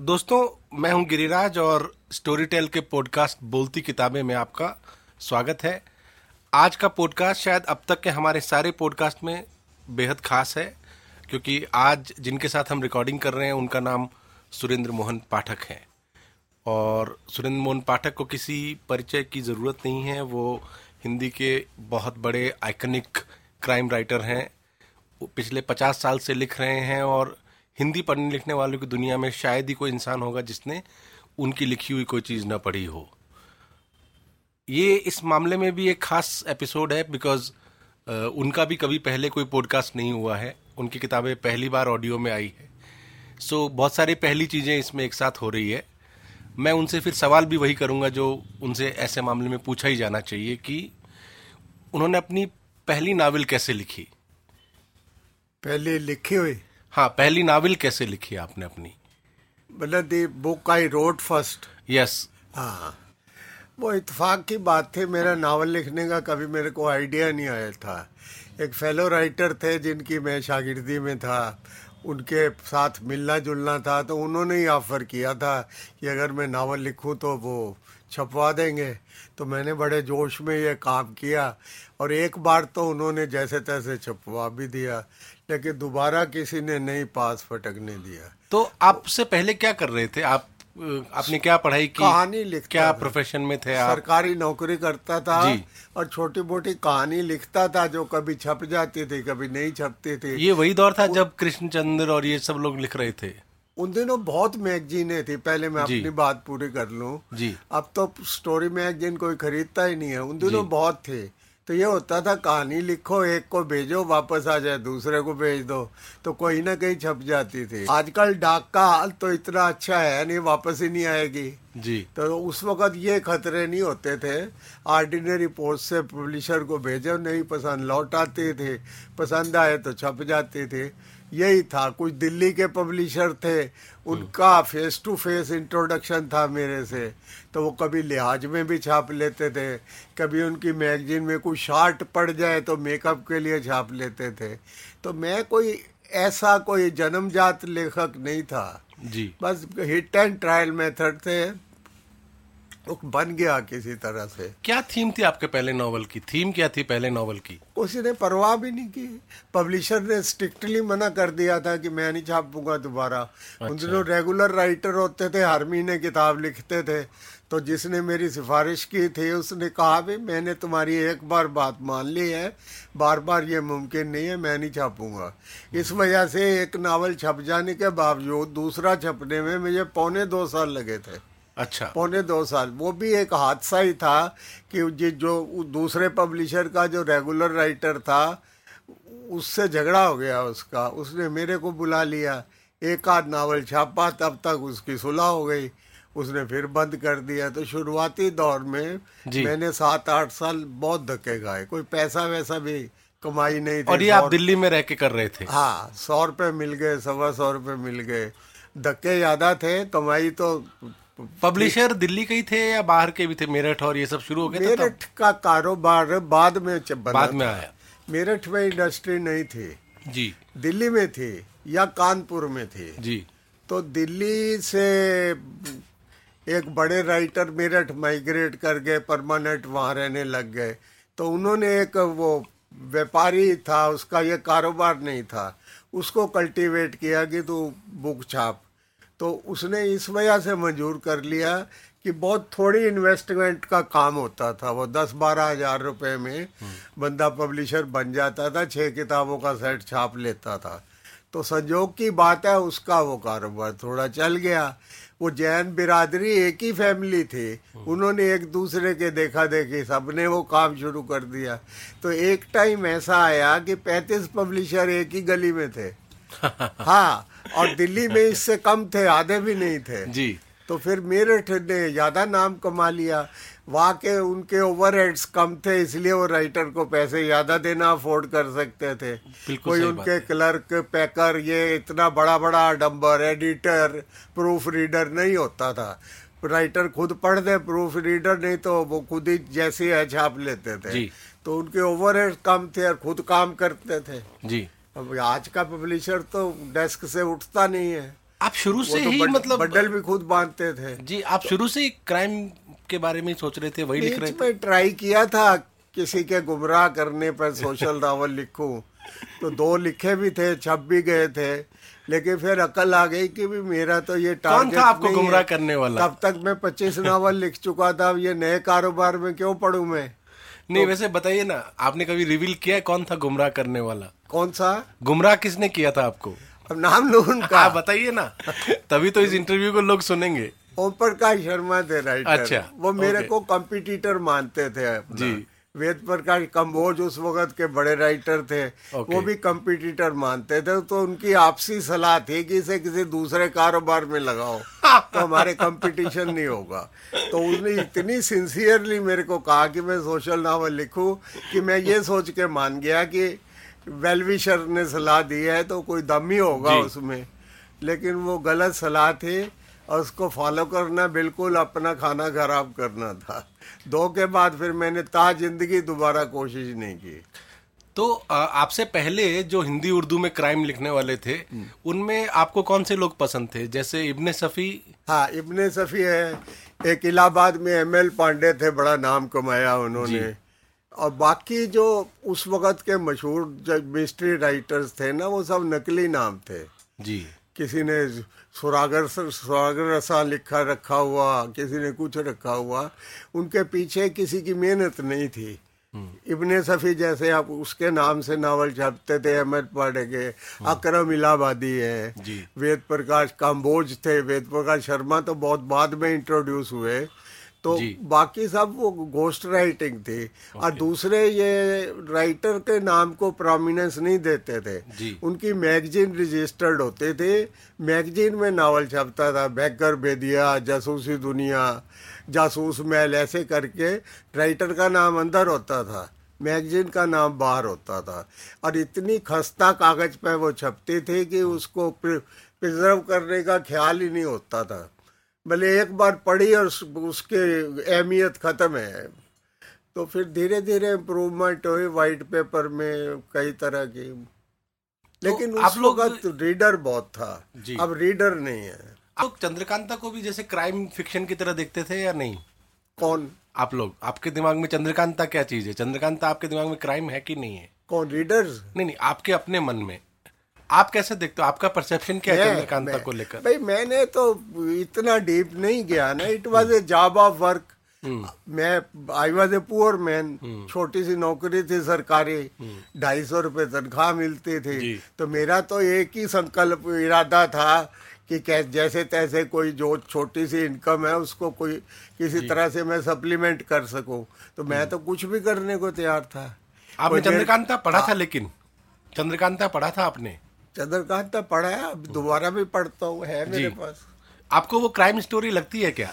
दोस्तों, मैं हूँ गिरिराज और स्टोरी टेल के पॉडकास्ट बोलती किताबें में आपका स्वागत है। आज का पॉडकास्ट शायद अब तक के हमारे सारे पॉडकास्ट में बेहद खास है, क्योंकि आज जिनके साथ हम रिकॉर्डिंग कर रहे हैं, उनका नाम सुरेंद्र मोहन पाठक है। और सुरेंद्र मोहन पाठक को किसी परिचय की ज़रूरत नहीं है, वो हिंदी के बहुत बड़े आइकनिक क्राइम राइटर हैं। पिछले पचास साल से लिख रहे हैं और हिंदी पढ़ने लिखने वालों की दुनिया में शायद ही कोई इंसान होगा जिसने उनकी लिखी हुई कोई चीज़ ना पढ़ी हो। ये इस मामले में भी एक खास एपिसोड है बिकॉज़ उनका भी कभी पहले कोई पॉडकास्ट नहीं हुआ है। उनकी किताबें पहली बार ऑडियो में आई है। सो so, बहुत सारी पहली चीज़ें इसमें एक साथ हो रही है। मैं उनसे फिर सवाल भी वही करूँगा जो उनसे ऐसे मामले में पूछा ही जाना चाहिए कि उन्होंने अपनी पहली नावल कैसे लिखी? पहले लिखी हुई हाँ पहली नावल कैसे लिखी आपने अपनी? मतलब the book I wrote first. Yes. हाँ। वो इतफाक की बात थी मेरा नावल लिखने का कभी मेरे को आइडिया नहीं आया था। एक फेलो राइटर थे जिनकी मैं शागिर्दी में था। उनके साथ मिलना जुलना था तो उन्होंने ही ऑफ़र किया था कि अगर मैं नावल लिखूं तो वो छपवा देंगे। तो मैंने बड़े जोश में ये काम किया और एक बार तो उन्होंने जैसे तैसे छपवा भी दिया लेकिन दोबारा किसी ने नहीं पास फटकने दिया। तो आपसे पहले क्या कर रहे थे? आप आपने क्या पढ़ाई की? कहानी लिखता क्या प्रोफेशन में थे आप? सरकारी नौकरी करता था। और छोटी मोटी कहानी लिखता था जो कभी छप जाती थी कभी नहीं छपती थी। ये वही दौर था जब कृष्णचंद्र और ये सब लोग लिख रहे थे। उन दिनों बहुत मैगजीने थी पहले मैं अपनी बात पूरी कर लूँ। जी। अब तो स्टोरी मैगजीन कोई खरीदता ही नहीं है। उन दिनों बहुत थे। तो ये होता था कहानी लिखो एक को भेजो वापस आ जाए दूसरे को भेज दो तो कोई ना कहीं छप जाती थी। आजकल डाक का हाल तो इतना अच्छा है नहीं वापस ही नहीं आएगी। जी। तो उस वक्त ये खतरे नहीं होते थे। ऑर्डिनरी पोस्ट से पब्लिशर को भेजो नहीं पसंद लौट आती थी पसंद आए तो छप जाती थी। यही था। कुछ दिल्ली के पब्लिशर थे। उनका फेस टू फेस इंट्रोडक्शन था मेरे से। तो वो कभी लिहाज में भी छाप लेते थे। कभी उनकी मैगजीन में कोई शार्ट पड़ जाए तो मेकअप के लिए छाप लेते थे। तो मैं कोई ऐसा कोई जन्मजात लेखक नहीं था। जी। बस हिट एंड ट्रायल मेथड थे। बन गया किसी तरह से। क्या थीम थी आपके पहले नॉवल की? थीम क्या थी पहले नॉवल की? उसी ने परवाह भी नहीं की। पब्लिशर ने स्ट्रिक्टली मना कर दिया था कि मैं नहीं छापूँगा दोबारा। अच्छा। उन दिनों रेगुलर राइटर होते थे हर महीने किताब लिखते थे। तो जिसने मेरी सिफारिश की थी उसने कहा भी मैंने तुम्हारी एक बार बात मान ली है। बार बार ये मुमकिन नहीं है मैं नहीं छापूँगा। इस वजह से एक नावल छप जाने के बावजूद दूसरा छपने में मुझे पौने दो साल लगे थे। अच्छा। पौने दो साल। वो भी एक हादसा ही था कि जो दूसरे पब्लिशर का जो रेगुलर राइटर था उससे झगड़ा हो गया उसका। उसने मेरे को बुला लिया। एक आध नावल छापा तब तक उसकी सुलह हो गई। उसने फिर बंद कर दिया। तो शुरुआती दौर में मैंने सात आठ साल बहुत धक्के खाए। कोई पैसा वैसा भी कमाई नहीं थी। और ये आप दिल्ली में रह के कर रहे थे? हाँ सौ रुपये मिल गए सवा सौ रुपये मिल गए। धक्के ज़्यादा थे कमाई तो पब्लिशर दिल्ली के ही थे या बाहर के भी थे? मेरठ और ये सब शुरू हो गए मेरठ का कारोबार बाद में बाद में आया। मेरठ में इंडस्ट्री नहीं थी। जी। दिल्ली में थी या कानपुर में थी। जी। तो दिल्ली से एक बड़े राइटर मेरठ माइग्रेट कर गए परमानेंट वहाँ रहने लग गए। तो उन्होंने एक वो व्यापारी था उसका ये कारोबार नहीं था। उसको कल्टीवेट किया कि तू बुक छाप। तो उसने इस वजह से मंजूर कर लिया कि बहुत थोड़ी इन्वेस्टमेंट का काम होता था। वो दस बारह हज़ार रुपए में बंदा पब्लिशर बन जाता था छह किताबों का सेट छाप लेता था। तो संजोग की बात है उसका वो कारोबार थोड़ा चल गया। वो जैन बिरादरी एक ही फैमिली थी। उन्होंने एक दूसरे के देखा देखी सबने वो काम शुरू कर दिया। तो एक टाइम ऐसा आया कि पैंतीस पब्लिशर एक ही गली में थे। हाँ और दिल्ली में इससे कम थे आधे भी नहीं थे। जी। तो फिर मेरठ ने ज़्यादा नाम कमा लिया। वहाँ के उनके ओवरहेड्स कम थे इसलिए वो राइटर को पैसे ज़्यादा देना अफोर्ड कर सकते थे। कोई उनके क्लर्क पैकर ये इतना बड़ा बड़ा डम्बर एडिटर प्रूफ रीडर नहीं होता था। राइटर खुद पढ़ दे प्रूफ रीडर नहीं तो वो खुद ही जैसे है छाप लेते थे। तो उनके ओवरहेड कम थे और खुद काम करते थे। जी। अब आज का पब्लिशर तो डेस्क से उठता नहीं है। आप शुरू से तो ही बड- मतलब बंडल भी खुद बांधते थे। जी आप तो, शुरू से ही क्राइम के बारे में सोच रहे थे वही लिख रहे थे ट्राई किया था किसी के गुमराह करने पर सोशल नॉवल लिखूं तो दो लिखे भी थे छप भी गए थे लेकिन फिर अकल आ गई कि भी मेरा तो ये कौन टारगेट था आपको गुमराह करने वाला? तब तक मैं पच्चीस नावल लिख चुका था अब ये नए कारोबार में क्यों पढ़ूं मैं? नहीं वैसे बताइए ना आपने कभी रिवील किया है कौन था गुमराह करने वाला? कौन सा? गुमराह किसने किया था आपको? अब नाम लो उनका। बताइए ना तभी तो इस इंटरव्यू को लोग सुनेंगे। ओम प्रकाश शर्मा थे राइटर अच्छा, वो मेरे को कॉम्पिटिटर मानते थे अपना। जी। वेद प्रकाश कम्बोज उस वक्त के बड़े राइटर थे। ओके। वो भी कंपटीटर मानते थे तो उनकी आपसी सलाह थी कि इसे किसी दूसरे कारोबार में लगाओ तो हमारे कंपटीशन नहीं होगा। तो उसने इतनी सिंसियरली मेरे को कहा कि मैं सोशल नावल लिखूं कि मैं ये सोच के मान गया कि वेलविशर ने सलाह दी है तो कोई दम ही होगा उसमें। लेकिन वो गलत सलाह थी और उसको फॉलो करना बिल्कुल अपना खाना खराब करना था। दो के बाद फिर मैंने ता ज़िंदगी दोबारा कोशिश नहीं की। तो आपसे पहले जो हिंदी उर्दू में क्राइम लिखने वाले थे उनमें आपको कौन से लोग पसंद थे? जैसे इब्ने सफी? हाँ इब्ने सफ़ी है एक इलाहाबाद में एम एल पांडे थे बड़ा नाम कमाया उन्होंने। और बाकी जो उस वक्त के मशहूर जो मिस्ट्री राइटर्स थे ना वो सब नकली नाम थे। जी। किसी ने सुरागर सुरागर रसा लिखा रखा हुआ किसी ने कुछ रखा हुआ उनके पीछे किसी की मेहनत नहीं थी। इब्ने सफ़ी जैसे आप उसके नाम से नावल छापते थे अहमद पाड़े के अक्रम इलाहाबादी है। वेद प्रकाश काम्बोज थे वेद प्रकाश शर्मा तो बहुत बाद में इंट्रोड्यूस हुए। तो बाकी सब वो गोस्ट राइटिंग थी। और दूसरे ये राइटर के नाम को प्रोमिनेंस नहीं देते थे। उनकी मैगजीन रजिस्टर्ड होते थे। मैगजीन में नावल छपता था बैकर बेदिया जासूसी दुनिया जासूस महल ऐसे करके राइटर का नाम अंदर होता था। मैगजीन का नाम बाहर होता था। और इतनी खस्ता कागज़ पे वो छपती थी कि उसको प्रिजर्व करने का ख्याल ही नहीं होता था। भले एक बार पढ़ी और उसके अहमियत खत्म है तो फिर धीरे धीरे इम्प्रूवमेंट हुई वाइट पेपर में कई तरह की। लेकिन तो आप लोग- रीडर बहुत था। अब रीडर नहीं है। आप लोग चंद्रकांता को भी जैसे क्राइम फिक्शन की तरह देखते थे या नहीं? कौन? आप लोग आपके दिमाग में चंद्रकांता क्या चीज़ है? चंद्रकांता आपके दिमाग में क्राइम है कि नहीं है? कौन? रीडर्स नहीं नहीं आपके अपने मन में। आप कैसे देखते हो? आपका परसेप्शन क्या है चंद्रकांता को लेकर? भाई मैंने तो इतना डीप नहीं गया ना। It was a job of work मैं I was a poor man छोटी सी नौकरी थी सरकारी। ढाई सौ रुपये तनख्वाह मिलती थी। तो मेरा तो एक ही संकल्प इरादा था कि जैसे तैसे कोई जो छोटी सी इनकम है उसको कोई किसी तरह से मैं सप्लीमेंट कर सकूँ। तो मैं तो कुछ भी करने को तैयार था। आपने चंद्रकांता पढ़ा था लेकिन? चंद्रकांता पढ़ा था आपने? चंद्रकांता पढ़ा है अब दोबारा भी पढ़ता हूँ है मेरे पास। आपको वो क्राइम स्टोरी लगती है क्या?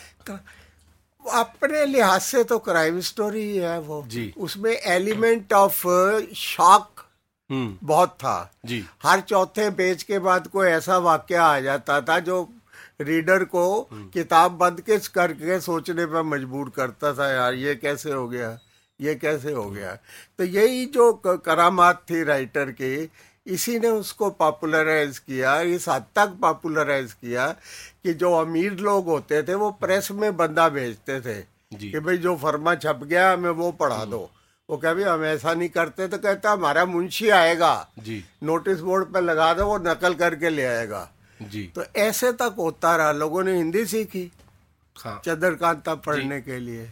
अपने लिहाज से तो क्राइम स्टोरी ही है वो। जी। उसमें एलिमेंट ऑफ़ शॉक हम्म। बहुत था। जी। हर चौथे पेज के बाद कोई ऐसा वाक्य आ जाता था जो रीडर को किताब बंद के करके सोचने पर मजबूर करता था यार ये कैसे हो गया? ये कैसे हो गया? तो यही जो करामात थी राइटर की इसी ने उसको पॉपुलराइज किया इस हद तक पॉपुलराइज किया कि जो अमीर लोग होते थे वो प्रेस में बंदा भेजते थे। कि भाई जो फर्मा छप गया हमें वो पढ़ा दो। वो कह भी हम ऐसा नहीं करते। तो कहता हमारा मुंशी आएगा। जी। नोटिस बोर्ड पर लगा दो वो नकल करके ले आएगा। जी। तो ऐसे तक होता रहा। लोगों ने हिंदी सीखी हाँ। चंद्रकांता पढ़ने के लिए।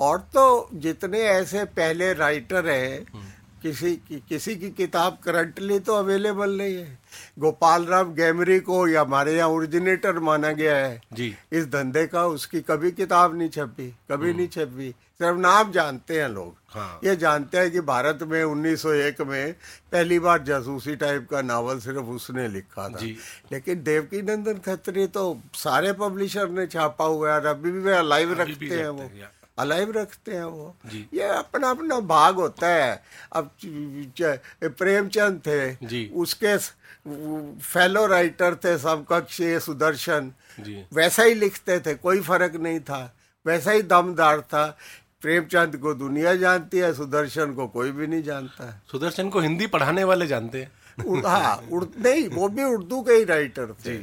और तो जितने ऐसे पहले राइटर हैं किसी की, किसी की किताब करंटली तो अवेलेबल नहीं है। गोपाल राम गैमरी को या हमारे यहाँ ओरिजिनेटर माना गया है। जी। इस धंधे का उसकी कभी किताब नहीं छपी कभी नहीं छपी। सिर्फ़ नाम जानते हैं लोग। हाँ। ये जानते हैं कि भारत में 1901 में पहली बार जासूसी टाइप का नावल सिर्फ़ उसने लिखा था। जी। लेकिन देवकी नंदन खत्री तो सारे पब्लिशर ने छापा हुआ है अभी भी वे अलाइव रखते हैं वो। अलाइव रखते हैं वो। ये अपना अपना भाग होता है। अब प्रेमचंद थे उसके फेलो राइटर थे समकक्ष ये सुदर्शन। वैसा ही लिखते थे कोई फ़र्क नहीं था। वैसा ही दमदार था। प्रेमचंद को दुनिया जानती है सुदर्शन को कोई भी नहीं जानता। है सुदर्शन को हिंदी पढ़ाने वाले जानते हैं। हाँ नहीं वो भी उर्दू के ही राइटर थे।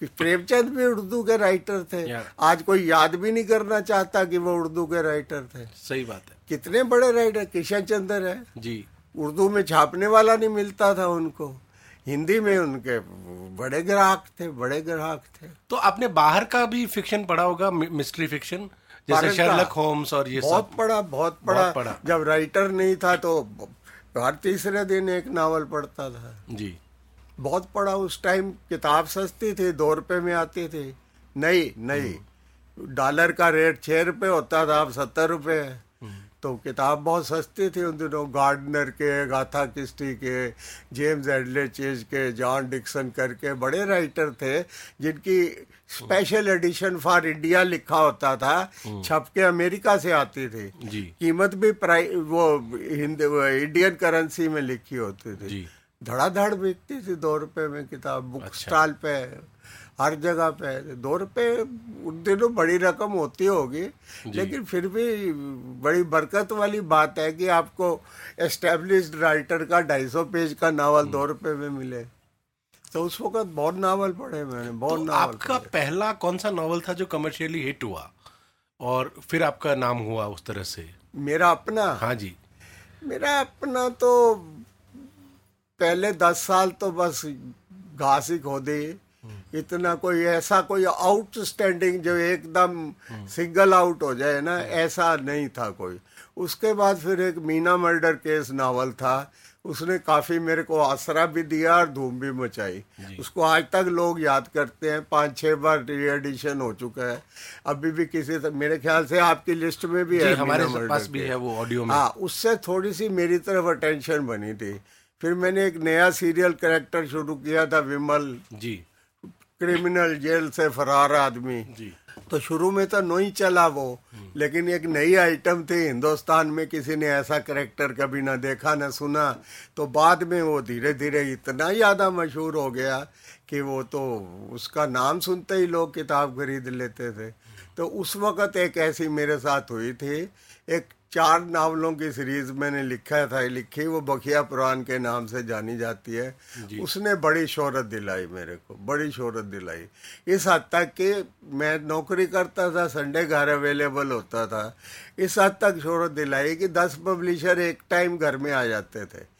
कि प्रेमचंद भी उर्दू के राइटर थे। आज कोई याद भी नहीं करना चाहता कि वो उर्दू के राइटर थे। सही बात है। कितने बड़े राइटर किशन चंद्र है। जी। उर्दू में छापने वाला नहीं मिलता था उनको। हिंदी में उनके बड़े ग्राहक थे बड़े ग्राहक थे। तो आपने बाहर का भी फिक्शन पढ़ा होगा मिस्ट्री फिक्शन जैसे शर्लक होम्स और ये बहुत सब। पढ़ा बहुत पढ़ा। बहुत पढ़ा। जब राइटर नहीं था तो हर तीसरे दिन एक नावल पढ़ता था। जी। बहुत पढ़ा उस टाइम किताब सस्ती थी दो रुपये में आती थी। नहीं नहीं। डॉलर का रेट छः रुपये होता था अब सत्तर रुपये है। तो किताब बहुत सस्ती थी उन दिनों गार्डनर के गाथा किस्टी के जेम्स एडले चेज के जॉन डिक्सन करके बड़े राइटर थे जिनकी स्पेशल एडिशन फॉर इंडिया लिखा होता था छप के अमेरिका से आती थी। कीमत भी प्राइ वो हिंदी इंडियन करेंसी में लिखी होती थी। जी। धड़ाधड़ बिकती थी दो रुपये में किताब बुक अच्छा। स्टॉल पे हर जगह पे। दो रुपये उन दिनों बड़ी रकम होती होगी लेकिन फिर भी बड़ी बरकत वाली बात है कि आपको एस्टेब्लिश्ड राइटर का ढाई सौ पेज का नावल दो रुपये में मिले। तो उस वक्त बहुत नावल पढ़े मैंने बहुत तो नावल आपका पहला कौन सा नावल था जो कमर्शियली हिट हुआ? और फिर आपका नाम हुआ उस तरह से? मेरा अपना? हाँ जी। मेरा अपना तो पहले दस साल तो बस घास ही खोदी। इतना कोई ऐसा कोई आउटस्टैंडिंग जो एकदम सिंगल आउट हो जाए ना ऐसा नहीं था कोई। उसके बाद फिर एक मीना मर्डर केस नावल था। उसने काफ़ी मेरे को आसरा भी दिया और धूम भी मचाई। उसको आज तक लोग याद करते हैं पाँच छह बार री एडिशन हो चुका है। अभी भी किसी से मेरे ख्याल से आपकी लिस्ट में भी है हमारे पास भी है वो ऑडियो में। हाँ उससे थोड़ी सी मेरी तरफ़ अटेंशन बनी थी। फिर मैंने एक नया सीरियल करेक्टर शुरू किया था विमल। जी। क्रिमिनल जेल से फरार आदमी। जी। तो शुरू में तो नहीं चला वो लेकिन एक नई आइटम थी। हिंदुस्तान में किसी ने ऐसा करेक्टर कभी ना देखा ना सुना। तो बाद में वो धीरे धीरे इतना ज़्यादा मशहूर हो गया कि वो तो उसका नाम सुनते ही लोग किताब खरीद लेते थे। तो उस वक़्त एक ऐसी मेरे साथ हुई थी। एक चार नावलों की सीरीज़ मैंने लिखा था लिखी वो बखिया पुराण के नाम से जानी जाती है। उसने बड़ी शोहरत दिलाई मेरे को बड़ी शोहरत दिलाई। इस हद तक कि मैं नौकरी करता था संडे घर अवेलेबल होता था। इस हद तक शोहरत दिलाई कि दस पब्लिशर एक टाइम घर में आ जाते थे।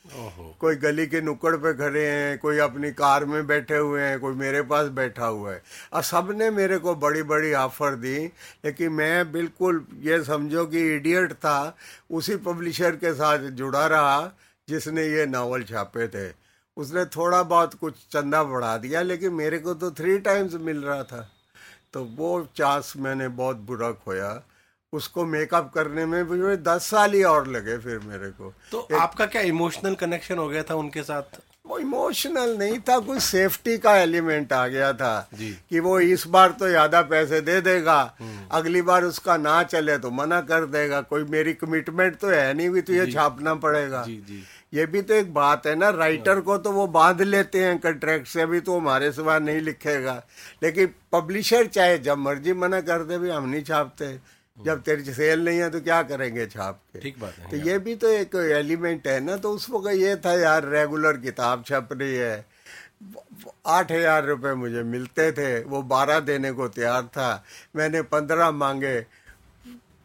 कोई गली के नुक्कड़ पे खड़े हैं, कोई अपनी कार में बैठे हुए हैं, कोई मेरे पास बैठा हुआ है। और सबने मेरे को बड़ी बड़ी ऑफ़र दी, लेकिन मैं बिल्कुल ये समझो कि इडियट था, उसी पब्लिशर के साथ जुड़ा रहा, जिसने ये नावल छापे थे। उसने थोड़ा बहुत कुछ चंदा बढ़ा दिया, लेकिन मेरे को तो थ्री टाइम्स मिल रहा था। तो वो चांस मैंने बहुत बुरा खोया। उसको मेकअप करने में भी मुझे दस साल ही और लगे फिर मेरे को। तो एक, आपका क्या इमोशनल कनेक्शन हो गया था उनके साथ? वो इमोशनल नहीं था कुछ सेफ्टी का एलिमेंट आ गया था जी। कि वो इस बार तो ज़्यादा पैसे दे देगा अगली बार उसका ना चले तो मना कर देगा कोई मेरी कमिटमेंट तो है नहीं भी तो ये छापना पड़ेगा। जी जी। ये भी तो एक बात है ना राइटर को तो वो बाँध लेते हैं कंट्रैक्ट से भी तो हमारे सिवा नहीं लिखेगा। लेकिन पब्लिशर चाहे जब मर्ज़ी मना कर दे भी हम नहीं छापते। जब तेरी सेल नहीं है तो क्या करेंगे छाप के? ठीक बात है। तो ये भी तो एक एलिमेंट है ना तो उस वक्त ये था यार रेगुलर किताब छप रही है। आठ हज़ार रुपये मुझे मिलते थे वो बारह देने को तैयार था। मैंने पंद्रह मांगे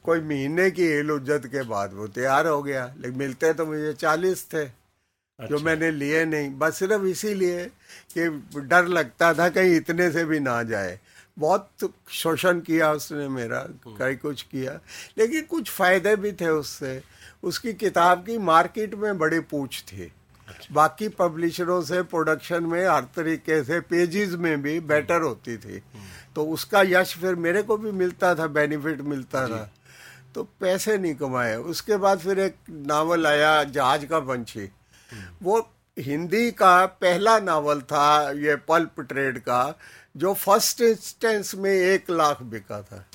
कोई महीने की हिल उज्जत के बाद वो तैयार हो गया। लेकिन मिलते तो मुझे चालीस थे अच्छा। जो मैंने लिए नहीं। बस सिर्फ़ इसीलिए कि डर लगता था कहीं इतने से भी ना जाए। बहुत शोषण किया उसने मेरा कई कुछ किया। लेकिन कुछ फ़ायदे भी थे उससे। उसकी किताब की मार्केट में बड़ी पूछ थी। अच्छा। बाकी पब्लिशरों से प्रोडक्शन में हर तरीके से पेजेस में भी बेटर होती थी। तो उसका यश फिर मेरे को भी मिलता था बेनिफिट मिलता था। तो पैसे नहीं कमाए। उसके बाद फिर एक नावल आया जहाज़ का पंछी वो हिंदी का पहला नावल था ये पल्प ट्रेड का। जो फ़र्स्ट इंस्टेंस में एक लाख बिका था।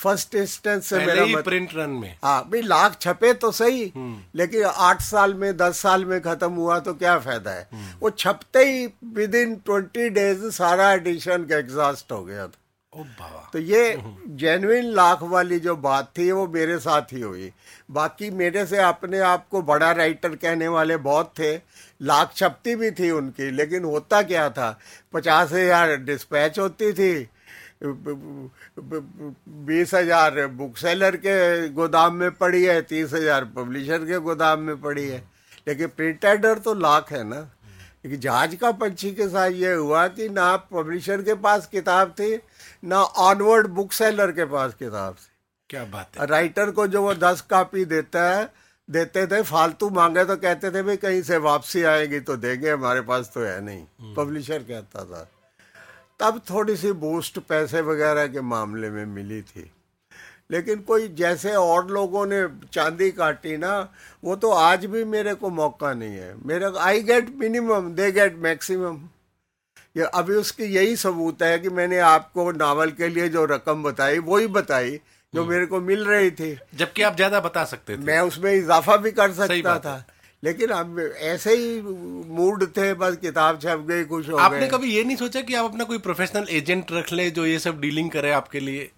फ़र्स्ट इंस्टेंस से मेरा ही मत प्रिंट रन में। हाँ भाई लाख छपे तो सही लेकिन आठ साल में दस साल में खत्म हुआ तो क्या फ़ायदा है? वो छपते ही विद इन ट्वेंटी डेज़ सारा एडिशन का एग्जॉस्ट हो गया था। तो ये जेन्युइन लाख वाली जो बात थी, वो मेरे साथ ही हुई। बाकी मेरे से अपने आप को बड़ा राइटर कहने वाले बहुत थे। लाख छपती भी थी उनकी, लेकिन होता क्या था? पचास हज़ार डिस्पैच होती थी, बीस हज़ार बुक सेलर के गोदाम में पड़ी है, तीस हज़ार पब्लिशर के गोदाम में पड़ी है। लेकिन प्रिंट एडर तो लाख है ना। लेकिन जहाज़ का पंछी के साथ ये हुआ कि ना पब्लिशर के पास किताब थी ना ऑनवर्ड बुक सेलर के पास किताब थी। क्या बात है। राइटर को जो वो दस कॉपी देता है देते थे फालतू मांगे तो कहते थे भाई कहीं से वापसी आएगी तो देंगे हमारे पास तो है नहीं। पब्लिशर कहता था। तब थोड़ी सी बूस्ट पैसे वगैरह के मामले में मिली थी। लेकिन कोई जैसे और लोगों ने चांदी काटी ना वो तो आज भी मेरे को मौका नहीं है। मेरे I get minimum they get maximum ये अभी उसकी यही सबूत है कि मैंने आपको नावल के लिए जो रकम बताई वही बताई जो मेरे को मिल रही थी। जबकि आप ज़्यादा बता सकते थे। मैं उसमें इजाफा भी कर सकता था। लेकिन अब ऐसे ही मूड थे बस किताब छप गई कुछ हो आपने कभी ये नहीं सोचा कि आप अपना कोई प्रोफेशनल एजेंट रख ले जो ये सब डीलिंग करे आपके लिए?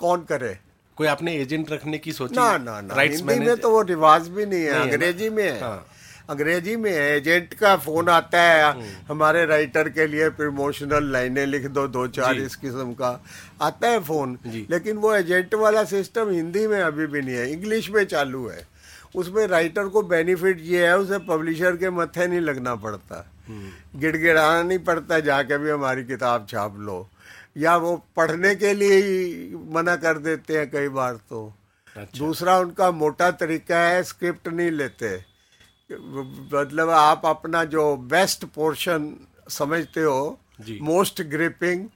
कौन करे? कोई आपने एजेंट रखने की सोची? ना ना ना। हिंदी में तो वो रिवाज भी नहीं है अंग्रेज़ी में है। हाँ। अंग्रेज़ी में एजेंट का फ़ोन आता है। हमारे राइटर के लिए प्रमोशनल लाइनें लिख दो दो चार इस किस्म का आता है फ़ोन। लेकिन वो एजेंट वाला सिस्टम हिंदी में अभी भी नहीं है इंग्लिश में चालू है। उसमें राइटर को बेनिफिट ये है उसे पब्लिशर के मत्थे नहीं लगना पड़ता। हम्म। गिड़गिड़ाना नहीं पड़ता जाके भी हमारी किताब छाप लो। या वो पढ़ने के लिए ही मना कर देते हैं कई बार तो। अच्छा। दूसरा उनका मोटा तरीका है स्क्रिप्ट नहीं लेते। मतलब आप अपना जो बेस्ट पोर्शन समझते हो मोस्ट ग्रिपिंग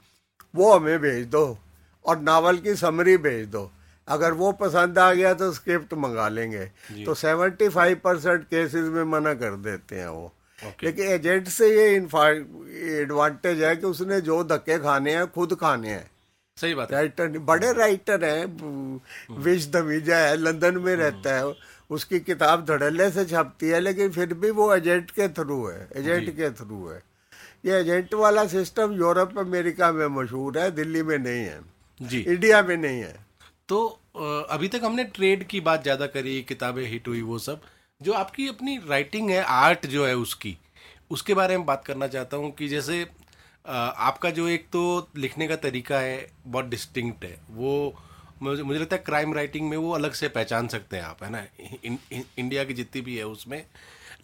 वो हमें भेज दो और नावल की समरी भेज दो। अगर वो पसंद आ गया तो स्क्रिप्ट मंगा लेंगे। तो सेवेंटी फाइव परसेंट केसेज में मना कर देते हैं वो। Okay. लेकिन एजेंट से ये एडवांटेज है कि उसने जो धक्के खाने हैं खुद खाने हैं। सही बात राइटर बड़े राइटर हैं विश दमीजा है लंदन में रहता है। उसकी किताब धड़ल्ले से छपती है लेकिन फिर भी वो एजेंट के थ्रू है एजेंट के थ्रू है। ये एजेंट वाला सिस्टम यूरोप अमेरिका में मशहूर है दिल्ली में नहीं है जी। इंडिया में नहीं है। तो अभी तक हमने ट्रेड की बात ज़्यादा करी किताबें हिट हुई वो सब। जो आपकी अपनी राइटिंग है आर्ट जो है उसकी उसके बारे में बात करना चाहता हूँ कि जैसे आपका जो एक तो लिखने का तरीका है बहुत डिस्टिंक्ट है वो मुझे मुझे लगता है क्राइम राइटिंग में वो अलग से पहचान सकते हैं आप है ना? इन, इन, इंडिया की जितनी भी है उसमें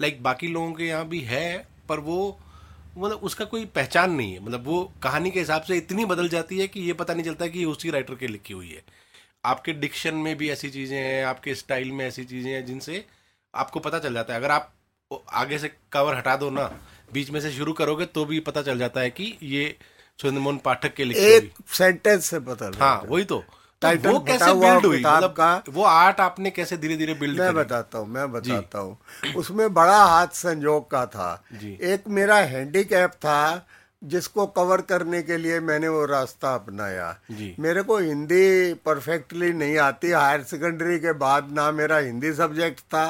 लाइक बाकी लोगों के यहाँ भी है पर वो मतलब उसका कोई पहचान नहीं है। मतलब वो कहानी के हिसाब से इतनी बदल जाती है कि ये पता नहीं चलता कि ये उसी राइटर के लिखी हुई है। आपके डिक्शन में भी ऐसी चीज़ें हैं आपके स्टाइल में ऐसी चीज़ें हैं जिनसे आपको पता चल जाता है। अगर आप आगे से कवर हटा दो ना बीच में से शुरू करोगे तो भी पता चल जाता है कि ये सुरेंद्र मोहन पाठक के लिए एक सेंटेंस से पता हाँ। वही तो। टाइटल वो कैसे बिल्ड हुई? मतलब का वो आर्ट आपने कैसे धीरे धीरे बिल्ड मैं बताता हूँ मैं बताता हूँ। उसमें बड़ा हाथ संजोग का था। एक मेरा हैंडीकैप था जिसको कवर करने के लिए मैंने वो रास्ता अपनाया। मेरे को हिंदी परफेक्टली नहीं आती। हायर सेकेंडरी के बाद ना मेरा हिंदी सब्जेक्ट था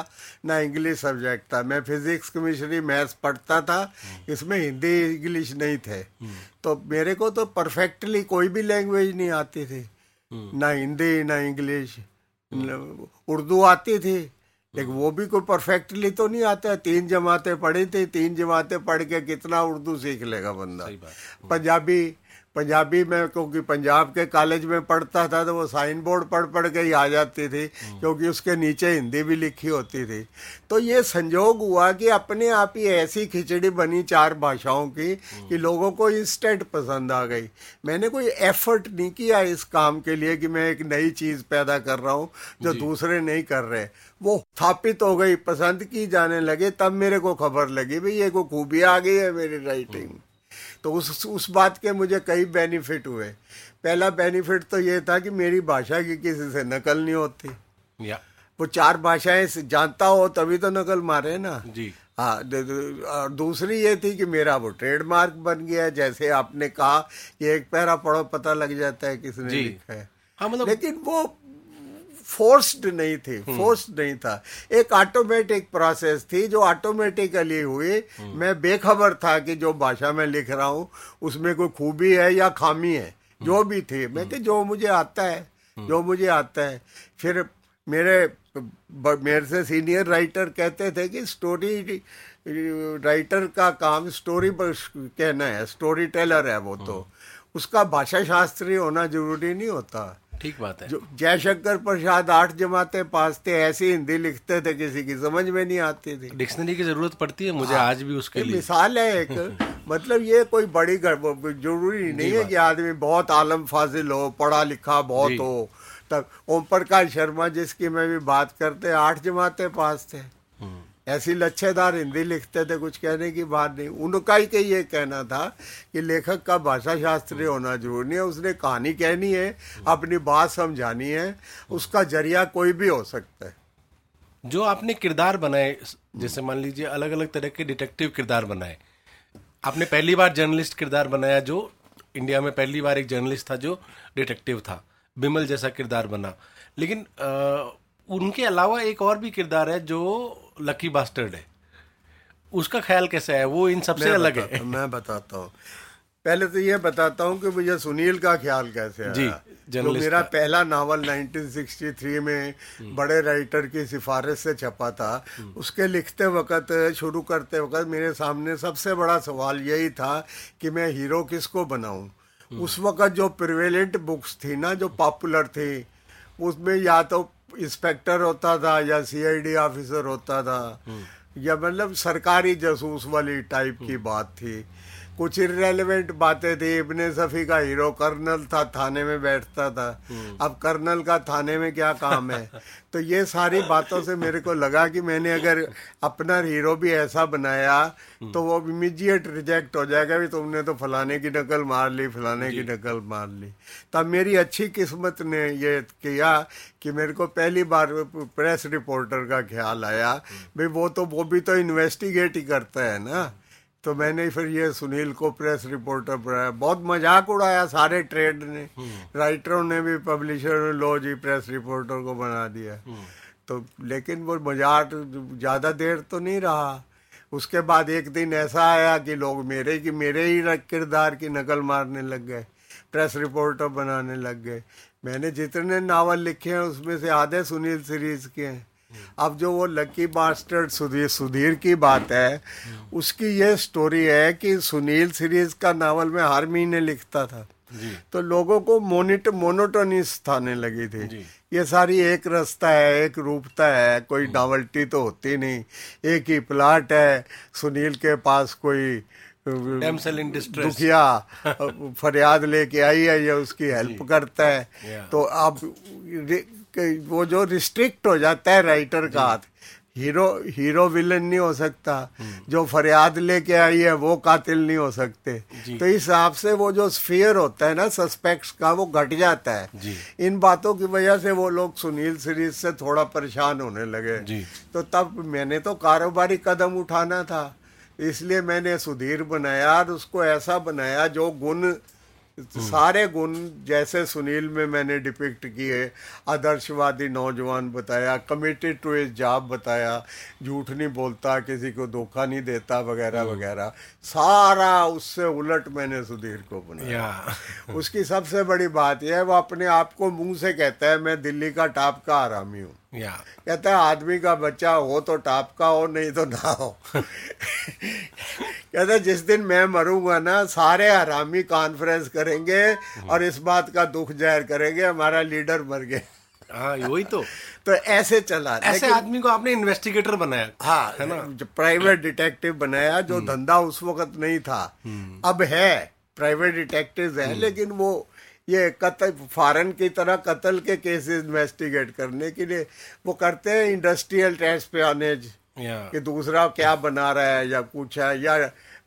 ना इंग्लिश सब्जेक्ट था। मैं फिजिक्स केमिस्ट्री मैथ्स पढ़ता था। हम्म। इसमें हिंदी इंग्लिश नहीं थे। हम्म। तो मेरे को तो परफेक्टली कोई भी लैंग्वेज नहीं आती थी। ना हिंदी ना इंग्लिश। उर्दू आती थी लेकिन वो भी कोई परफेक्टली तो नहीं आता। है तीन जमातें पढ़ी थी तीन जमातें पढ़ के कितना उर्दू सीख लेगा बंदा। पंजाबी पंजाबी में क्योंकि पंजाब के कॉलेज में पढ़ता था तो वो साइन बोर्ड पढ़ पढ़ के ही आ जाती थी हम्म। क्योंकि उसके नीचे हिंदी भी लिखी होती थी तो ये संजोग हुआ कि अपने आप ही ऐसी खिचड़ी बनी चार भाषाओं की कि हम्म। लोगों को इंस्टेंट पसंद आ गई मैंने कोई एफर्ट नहीं किया इस काम के लिए कि मैं एक नई चीज़ पैदा कर रहा हूँ जो दूसरे नहीं कर रहे वो स्थापित हो गई पसंद की जाने लगे तब मेरे को खबर लगी भाई ये को खूबी आ गई है मेरी राइटिंग। तो उस उस बात के मुझे कई बेनिफिट हुए। पहला बेनिफिट तो ये था कि मेरी भाषा की किसी से नकल नहीं होती। या। वो चार भाषाएँ जानता हो तभी तो नकल मारे ना। जी। हाँ और दूसरी ये थी कि मेरा वो ट्रेडमार्क बन गया जैसे आपने कहा कि एक पैरा पढ़ो पता लग जाता है किसने लिखा है। हाँ मतलब लेकिन वो फोर्स्ड नहीं थी फोर्स्ड हम्म। नहीं था। एक ऑटोमेटिक प्रोसेस थी जो ऑटोमेटिकली हुई। हम्म। मैं बेखबर था कि जो भाषा में लिख रहा हूँ उसमें कोई खूबी है या खामी है जो भी थे। मैं कि जो मुझे आता है जो मुझे आता है। फिर मेरे मेरे से सीनियर राइटर कहते थे कि स्टोरी राइटर का काम स्टोरी पर कहना है स्टोरी टेलर है वो तो। उसका भाषा शास्त्री होना ज़रूरी नहीं होता। ठीक बात है। जो जयशंकर प्रसाद आठ जमाते पास थे ऐसी हिंदी लिखते थे किसी की समझ में नहीं आती थी। डिक्शनरी की ज़रूरत पड़ती है मुझे आज भी उसके लिए। मिसाल है एक मतलब ये कोई बड़ी ज़रूरी नहीं है कि आदमी बहुत आलम फाजिल हो पढ़ा लिखा बहुत हो तब ओम प्रकाश शर्मा जिसकी मैं भी बात करते आठ जमाते पास थे हम्म। ऐसी लच्छेदार हिंदी लिखते थे कुछ कहने की बात नहीं। उनका ही के ये कहना था कि लेखक का भाषा शास्त्री होना ज़रूरी है उसने कहानी कहनी है अपनी बात समझानी है उसका ज़रिया कोई भी हो सकता है। जो आपने किरदार बनाए जैसे मान लीजिए अलग अलग तरह के डिटेक्टिव किरदार बनाए। आपने पहली बार जर्नलिस्ट किरदार बनाया जो इंडिया में पहली बार एक जर्नलिस्ट था जो डिटेक्टिव था बिमल जैसा किरदार बना। लेकिन आ, उनके अलावा एक और भी किरदार है जो लकी बास्टर्ड है। उसका ख्याल कैसा है? वो इन सबसे अलग है। मैं बताता हूँ। पहले तो ये बताता हूँ कि मुझे सुनील का ख्याल कैसे है जी जो मेरा पहला नावल 1963 में बड़े राइटर की सिफारिश से छपा था उसके लिखते वक्त शुरू करते वक्त मेरे सामने सबसे बड़ा सवाल यही था कि मैं हीरो किसको बनाऊँ? उस वक्त जो प्रिवेलेंट बुक्स थी ना जो पॉपुलर थी उसमें या तो इंस्पेक्टर होता था या सीआईडी ऑफिसर होता था, या मतलब सरकारी जासूस वाली टाइप की बात थी। कुछ इरेलीवेंट बातें थी। इब्ने सफ़ी का हीरो कर्नल था थाने में बैठता था। हम्म। अब कर्नल का थाने में क्या काम है? तो ये सारी बातों से मेरे को लगा कि मैंने अगर अपना हीरो भी ऐसा बनाया हम्म। तो वो इमीजिएट रिजेक्ट हो जाएगा भी तुमने तो फलाने की नकल मार ली फलाने की नकल मार ली। तब मेरी अच्छी किस्मत ने ये किया कि मेरे को पहली बार प्रेस रिपोर्टर का ख्याल आया। हम्म। भाई वो तो वो भी तो इन्वेस्टिगेट ही करता है ना। तो मैंने फिर ये सुनील को प्रेस रिपोर्टर बनाया। बहुत मज़ाक उड़ाया सारे ट्रेड ने। राइटरों ने भी पब्लिशर ने लो जी प्रेस रिपोर्टर को बना दिया। तो लेकिन वो मज़ाक ज़्यादा देर तो नहीं रहा। उसके बाद एक दिन ऐसा आया कि लोग मेरे की मेरे ही किरदार की नकल मारने लग गए। प्रेस रिपोर्टर बनाने लग गए। मैंने जितने नावल लिखे हैं उसमें से आधे सुनील सीरीज़ के हैं। अब जो वो लकी मास्टर सुधीर सुधीर की बात है उसकी ये स्टोरी है कि सुनील सीरीज़ का नावल में हर महीने लिखता था। तो लोगों को मोनिट मोनोटोनिस थाने लगी थी। ये सारी एक रास्ता है एक रूपता है कोई नॉवल्टी तो होती नहीं। एक ही प्लाट है सुनील के पास कोई दुखिया फरियाद लेके आई है या उसकी हेल्प करता है। तो अब वो जो रिस्ट्रिक्ट हो जाता है राइटर का हाथ हीरो हीरो विलन नहीं हो सकता। हम्म। जो फरियाद लेके आई है वो कातिल नहीं हो सकते। तो इस हिसाब से वो जो स्फीयर होता है ना सस्पेक्ट्स का वो घट जाता है। इन बातों की वजह से वो लोग सुनील सीरीज़ से थोड़ा परेशान होने लगे। तो तब मैंने तो कारोबारी कदम उठाना था। इसलिए मैंने सुधीर बनाया और उसको ऐसा बनाया जो गुण सारे गुण जैसे सुनील में मैंने डिपिक्ट किए आदर्शवादी नौजवान बताया कमिटेड टू इस जॉब बताया झूठ नहीं बोलता किसी को धोखा नहीं देता वगैरह हम्म। वगैरह। सारा उससे उलट मैंने सुधीर को बनाया। उसकी सबसे बड़ी बात यह है वो अपने आप को मुँह से कहता है मैं दिल्ली का टॉप का आरामी हूँ। कहता है आदमी का बच्चा हो तो टाप का हो नहीं तो ना हो। कहता जिस दिन मैं मरूँगा ना सारे हरामी कॉन्फ्रेंस करेंगे और इस बात का दुख ज़ाहिर करेंगे हमारा लीडर मर गए हाँ वही तो। तो ऐसे चला। ऐसे आदमी को आपने इन्वेस्टिगेटर बनाया हाँ है ना? प्राइवेट डिटेक्टिव बनाया जो हम्म। धंधा उस वक्त नहीं था। हम्म। अब है प्राइवेट डिटेक्टिव है। लेकिन वो ये कत्ल फॉरन की तरह कत्ल के केसेस इन्वेस्टिगेट करने के लिए वो करते हैं इंडस्ट्रियल ट्रांसपेनेज कि दूसरा क्या बना रहा है या कुछ है या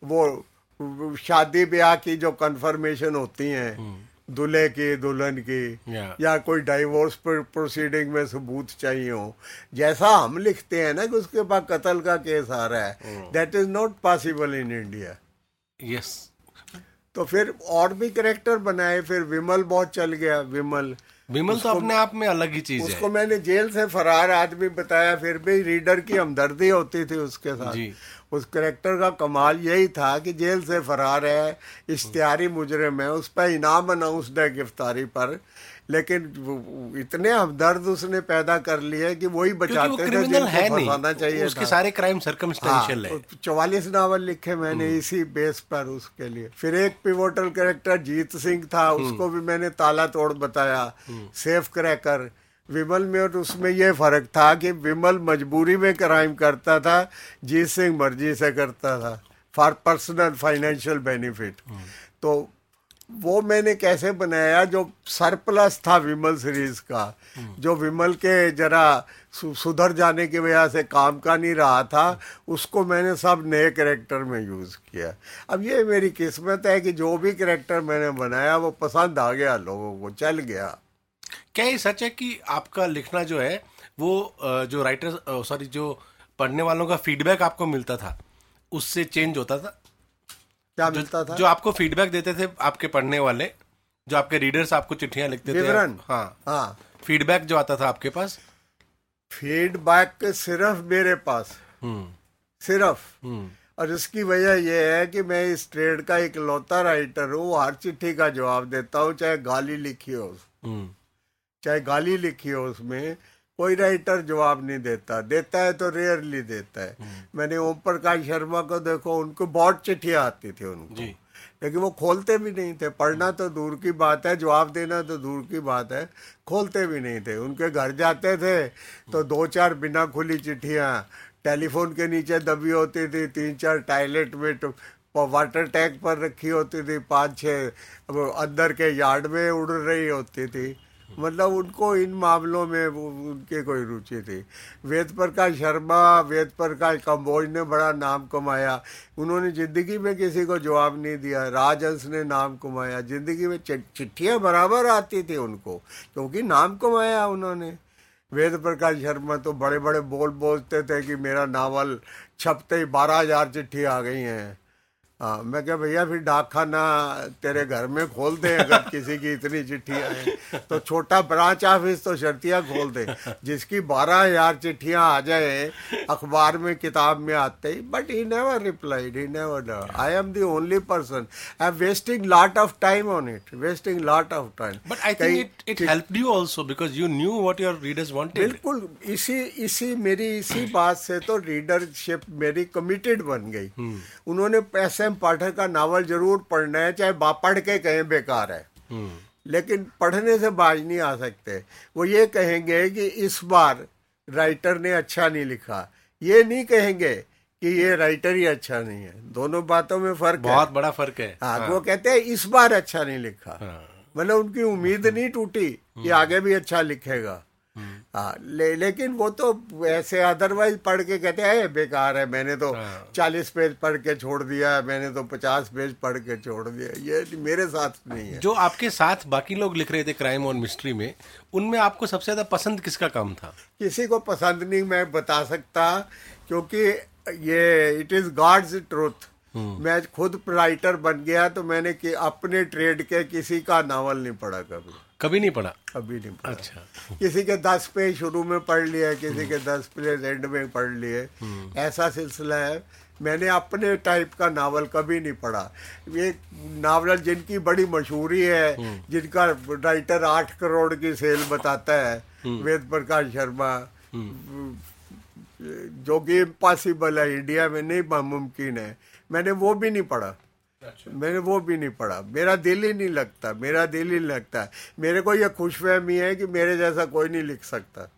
वो शादी ब्याह की जो कंफर्मेशन होती हैं hmm. दूल्हे की दुल्हन की. या कोई डाइवोर्स प्रोसीडिंग में सबूत चाहिए हो जैसा हम लिखते हैं ना कि उसके पास कत्ल का केस आ रहा है that is not possible in India yes तो फिर और भी करेक्टर बनाए फिर विमल बहुत चल गया विमल विमल तो अपने आप में अलग ही चीज़ है। उसको मैंने जेल से फरार आदमी बताया फिर भी रीडर की हमदर्दी होती थी उसके साथ। जी। उस करेक्टर का कमाल यही था कि जेल से फरार है इश्तियारी मुजरे है उस पर इनाम अनाउंसड है गिरफ्तारी पर। लेकिन इतने हमदर्द उसने पैदा कर लिए कि वही बचाते थे जिनको है फंसाना चाहिए उसके सारे क्राइम सर्कमस्टेंशियल हाँ, है। चौवालीस नावल लिखे मैंने हम्म। इसी बेस पर उसके लिए। फिर एक पिवोटल कैरेक्टर जीत सिंह था हम्म। उसको भी मैंने ताला तोड़ बताया। सेफ़ हम्म। क्रैकर विमल में और उसमें यह फ़र्क था कि विमल मजबूरी में क्राइम करता था जीत सिंह मर्ज़ी से करता था। फॉर पर्सनल फाइनेंशियल बेनिफिट तो वो मैंने कैसे बनाया जो सरप्लस था विमल सीरीज़ का। जो विमल के जरा सुधर जाने की वजह से काम का नहीं रहा था उसको मैंने सब नए करेक्टर में यूज़ किया। अब ये मेरी किस्मत है कि जो भी करेक्टर मैंने बनाया वो पसंद आ गया लोगों को चल गया। क्या ये सच है कि आपका लिखना जो है वो जो राइटर सॉरी जो पढ़ने वालों का फीडबैक आपको मिलता था उससे चेंज होता था? क्या मिलता था? जो आपको फीडबैक देते थे आपके पढ़ने वाले जो आपके रीडर्स आपको चिट्ठियाँ लिखते थे। हाँ। हाँ। फीडबैक जो आता था आपके पास? फीडबैक सिर्फ़ मेरे पास। हम्म। सिर्फ़। हम्म। और इसकी वजह यह है कि मैं इस ट्रेड का एक लौता राइटर हूँ हर चिट्ठी का जवाब देता हूँ चाहे गाली लिखी हो हम्म। चाहे गाली लिखी हो उसमें। कोई राइटर जवाब नहीं देता। देता है तो रेयरली देता है। हम्म। मैंने ओम प्रकाश शर्मा को देखो उनको बहुत चिट्ठियाँ आती थी उनको। लेकिन वो खोलते भी नहीं थे। पढ़ना तो दूर की बात है जवाब देना तो दूर की बात है। खोलते भी नहीं थे। उनके घर जाते थे तो दो चार बिना खुली चिट्ठियाँ टेलीफोन के नीचे दबी होती थी तीन चार टॉयलेट में तो वाटर टैंक पर रखी होती थी पाँच छः अंदर के यार्ड में उड़ रही होती थी। मतलब उनको इन मामलों में उनके कोई रुचि थी। वेद प्रकाश शर्मा, वेद प्रकाश कंबोज ने बड़ा नाम कमाया। उन्होंने ज़िंदगी में किसी को जवाब नहीं दिया। राजहंस ने नाम कमाया। ज़िंदगी में चिट्ठियाँ बराबर आती थी उनको, क्योंकि नाम कमाया उन्होंने। वेद प्रकाश शर्मा तो बड़े बड़े बोल बोलते थे कि मेरा नावल छपते ही बारह हज़ार चिट्ठी आ गई हैं। हाँ मैं क्या भैया फिर डाक खाना तेरे घर में खोल दे अगर किसी की इतनी चिट्ठियाँ हैं तो छोटा ब्रांच ऑफ़िस तो शर्तियाँ खोल दे जिसकी बारह हज़ार चिट्ठियाँ आ जाए अखबार में किताब में आते ही। But he never replied he never I am the only person I am wasting lot of time on it wasting lot of time but I think it you also because you knew what your readers wanted बिल्कुल इसी इसी मेरी इसी बात से तो readership मेरी committed बन गई। hmm. उन्होंने पैसे एम पाठक का नावल ज़रूर पढ़ना है चाहे पढ़ के कहें बेकार है हम्म। लेकिन पढ़ने से बाज नहीं आ सकते वो ये कहेंगे कि इस बार राइटर ने अच्छा नहीं लिखा ये नहीं कहेंगे कि ये राइटर ही अच्छा नहीं है दोनों बातों में फ़र्क बहुत है। बड़ा फ़र्क है हाँ, हाँ। वो कहते हैं इस बार अच्छा नहीं लिखा हाँ। मतलब उनकी उम्मीद नहीं टूटी कि हम्म। आगे भी अच्छा लिखेगा ले, लेकिन वो तो ऐसे अदरवाइज़ पढ़ के कहते हैं बेकार है मैंने तो हाँ। चालीस पेज पढ़ के छोड़ दिया मैंने तो पचास पेज पढ़ के छोड़ दिया ये मेरे साथ नहीं है। जो आपके साथ बाकी लोग लिख रहे थे क्राइम और मिस्ट्री में उनमें आपको सबसे ज़्यादा पसंद किसका काम था? किसी को पसंद नहीं मैं बता सकता क्योंकि ये इट इज़ गॉड्स ट्रूथ मैं खुद राइटर बन गया तो मैंने कि अपने ट्रेड के किसी का नावल नहीं पढ़ा कभी। कभी नहीं पढ़ा? कभी नहीं पढ़ा। अच्छा। किसी के दस पेज शुरू में पढ़ लिए किसी के दस पेज एंड में पढ़ लिए। हम्म। ऐसा सिलसिला है। मैंने अपने टाइप का नावल कभी नहीं पढ़ा। ये नावल जिनकी बड़ी मशहूरी है हम्म। जिनका राइटर आठ करोड़ की सेल बताता है हम्म। वेद प्रकाश शर्मा जो कि इम्पॉसिबल है इंडिया में नहीं मुमकिन है। मैंने वो भी नहीं पढ़ा। अच्छा। मैंने वो भी नहीं पढ़ा। मेरा दिल ही नहीं लगता मेरा दिल ही नहीं लगता। मेरे को ये खुशफहमी है कि मेरे जैसा कोई नहीं लिख सकता।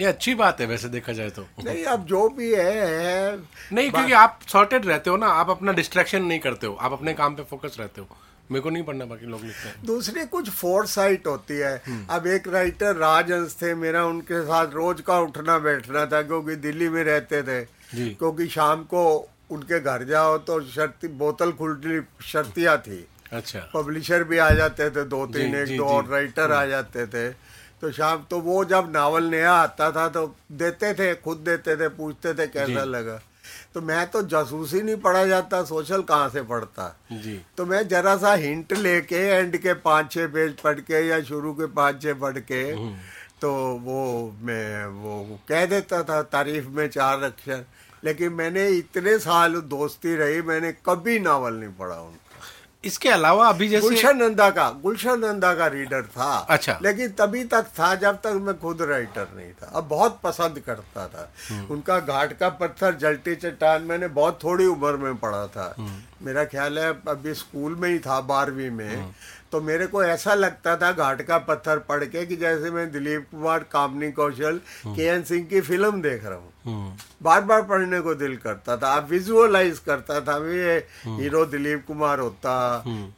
ये अच्छी बात है वैसे देखा जाए तो। नहीं अब जो भी है, है। नहीं क्योंकि आप सॉर्टेड रहते हो ना आप अपना डिस्ट्रैक्शन नहीं करते हो। आप अपने काम पे फोकस रहते हो। मेरे को नहीं पढ़ना बाकी लोग लिखते हैं। दूसरी कुछ फोर साइट होती है। हम्म। अब एक राइटर राजहंस थे मेरा उनके साथ रोज का उठना बैठना था क्योंकि दिल्ली में रहते थे। क्योंकि शाम को उनके घर जाओ तो शर्ती बोतल खुलती शर्तियाँ थी। अच्छा। पब्लिशर भी आ जाते थे दो तीन एक दो और राइटर आ जाते थे। तो शाम तो वो जब नावल नया आता था तो देते थे खुद देते थे पूछते थे कैसा लगा। तो मैं तो जासूसी नहीं पढ़ा जाता सोशल कहाँ से पढ़ता? जी। तो मैं जरा सा हिंट लेके एंड के पाँच छह पेज पढ़ के या शुरू के पाँच छह पढ़ के हम्म। तो वो मैं वो कह देता था तारीफ़ में चार अक्षर। लेकिन मैंने इतने साल दोस्ती रही मैंने कभी नावल नहीं पढ़ा उनका इसके अलावा अभी जैसे गुलशन नंदा का गुलशन नंदा का रीडर था। अच्छा। लेकिन तभी तक था जब तक मैं खुद राइटर नहीं था। अब बहुत पसंद करता था। उनका घाट का पत्थर जलती चट्टान मैंने बहुत थोड़ी उम्र में पढ़ा था। मेरा ख्याल है अभी स्कूल में ही था बारहवीं में। तो मेरे को ऐसा लगता था घाट का पत्थर पढ़ के कि जैसे मैं दिलीप कुमार कामनी कौशल के एन सिंह की फ़िल्म देख रहा हूँ। बार बार पढ़ने को दिल करता था आप विजुअलाइज करता था भी ये हीरो दिलीप कुमार होता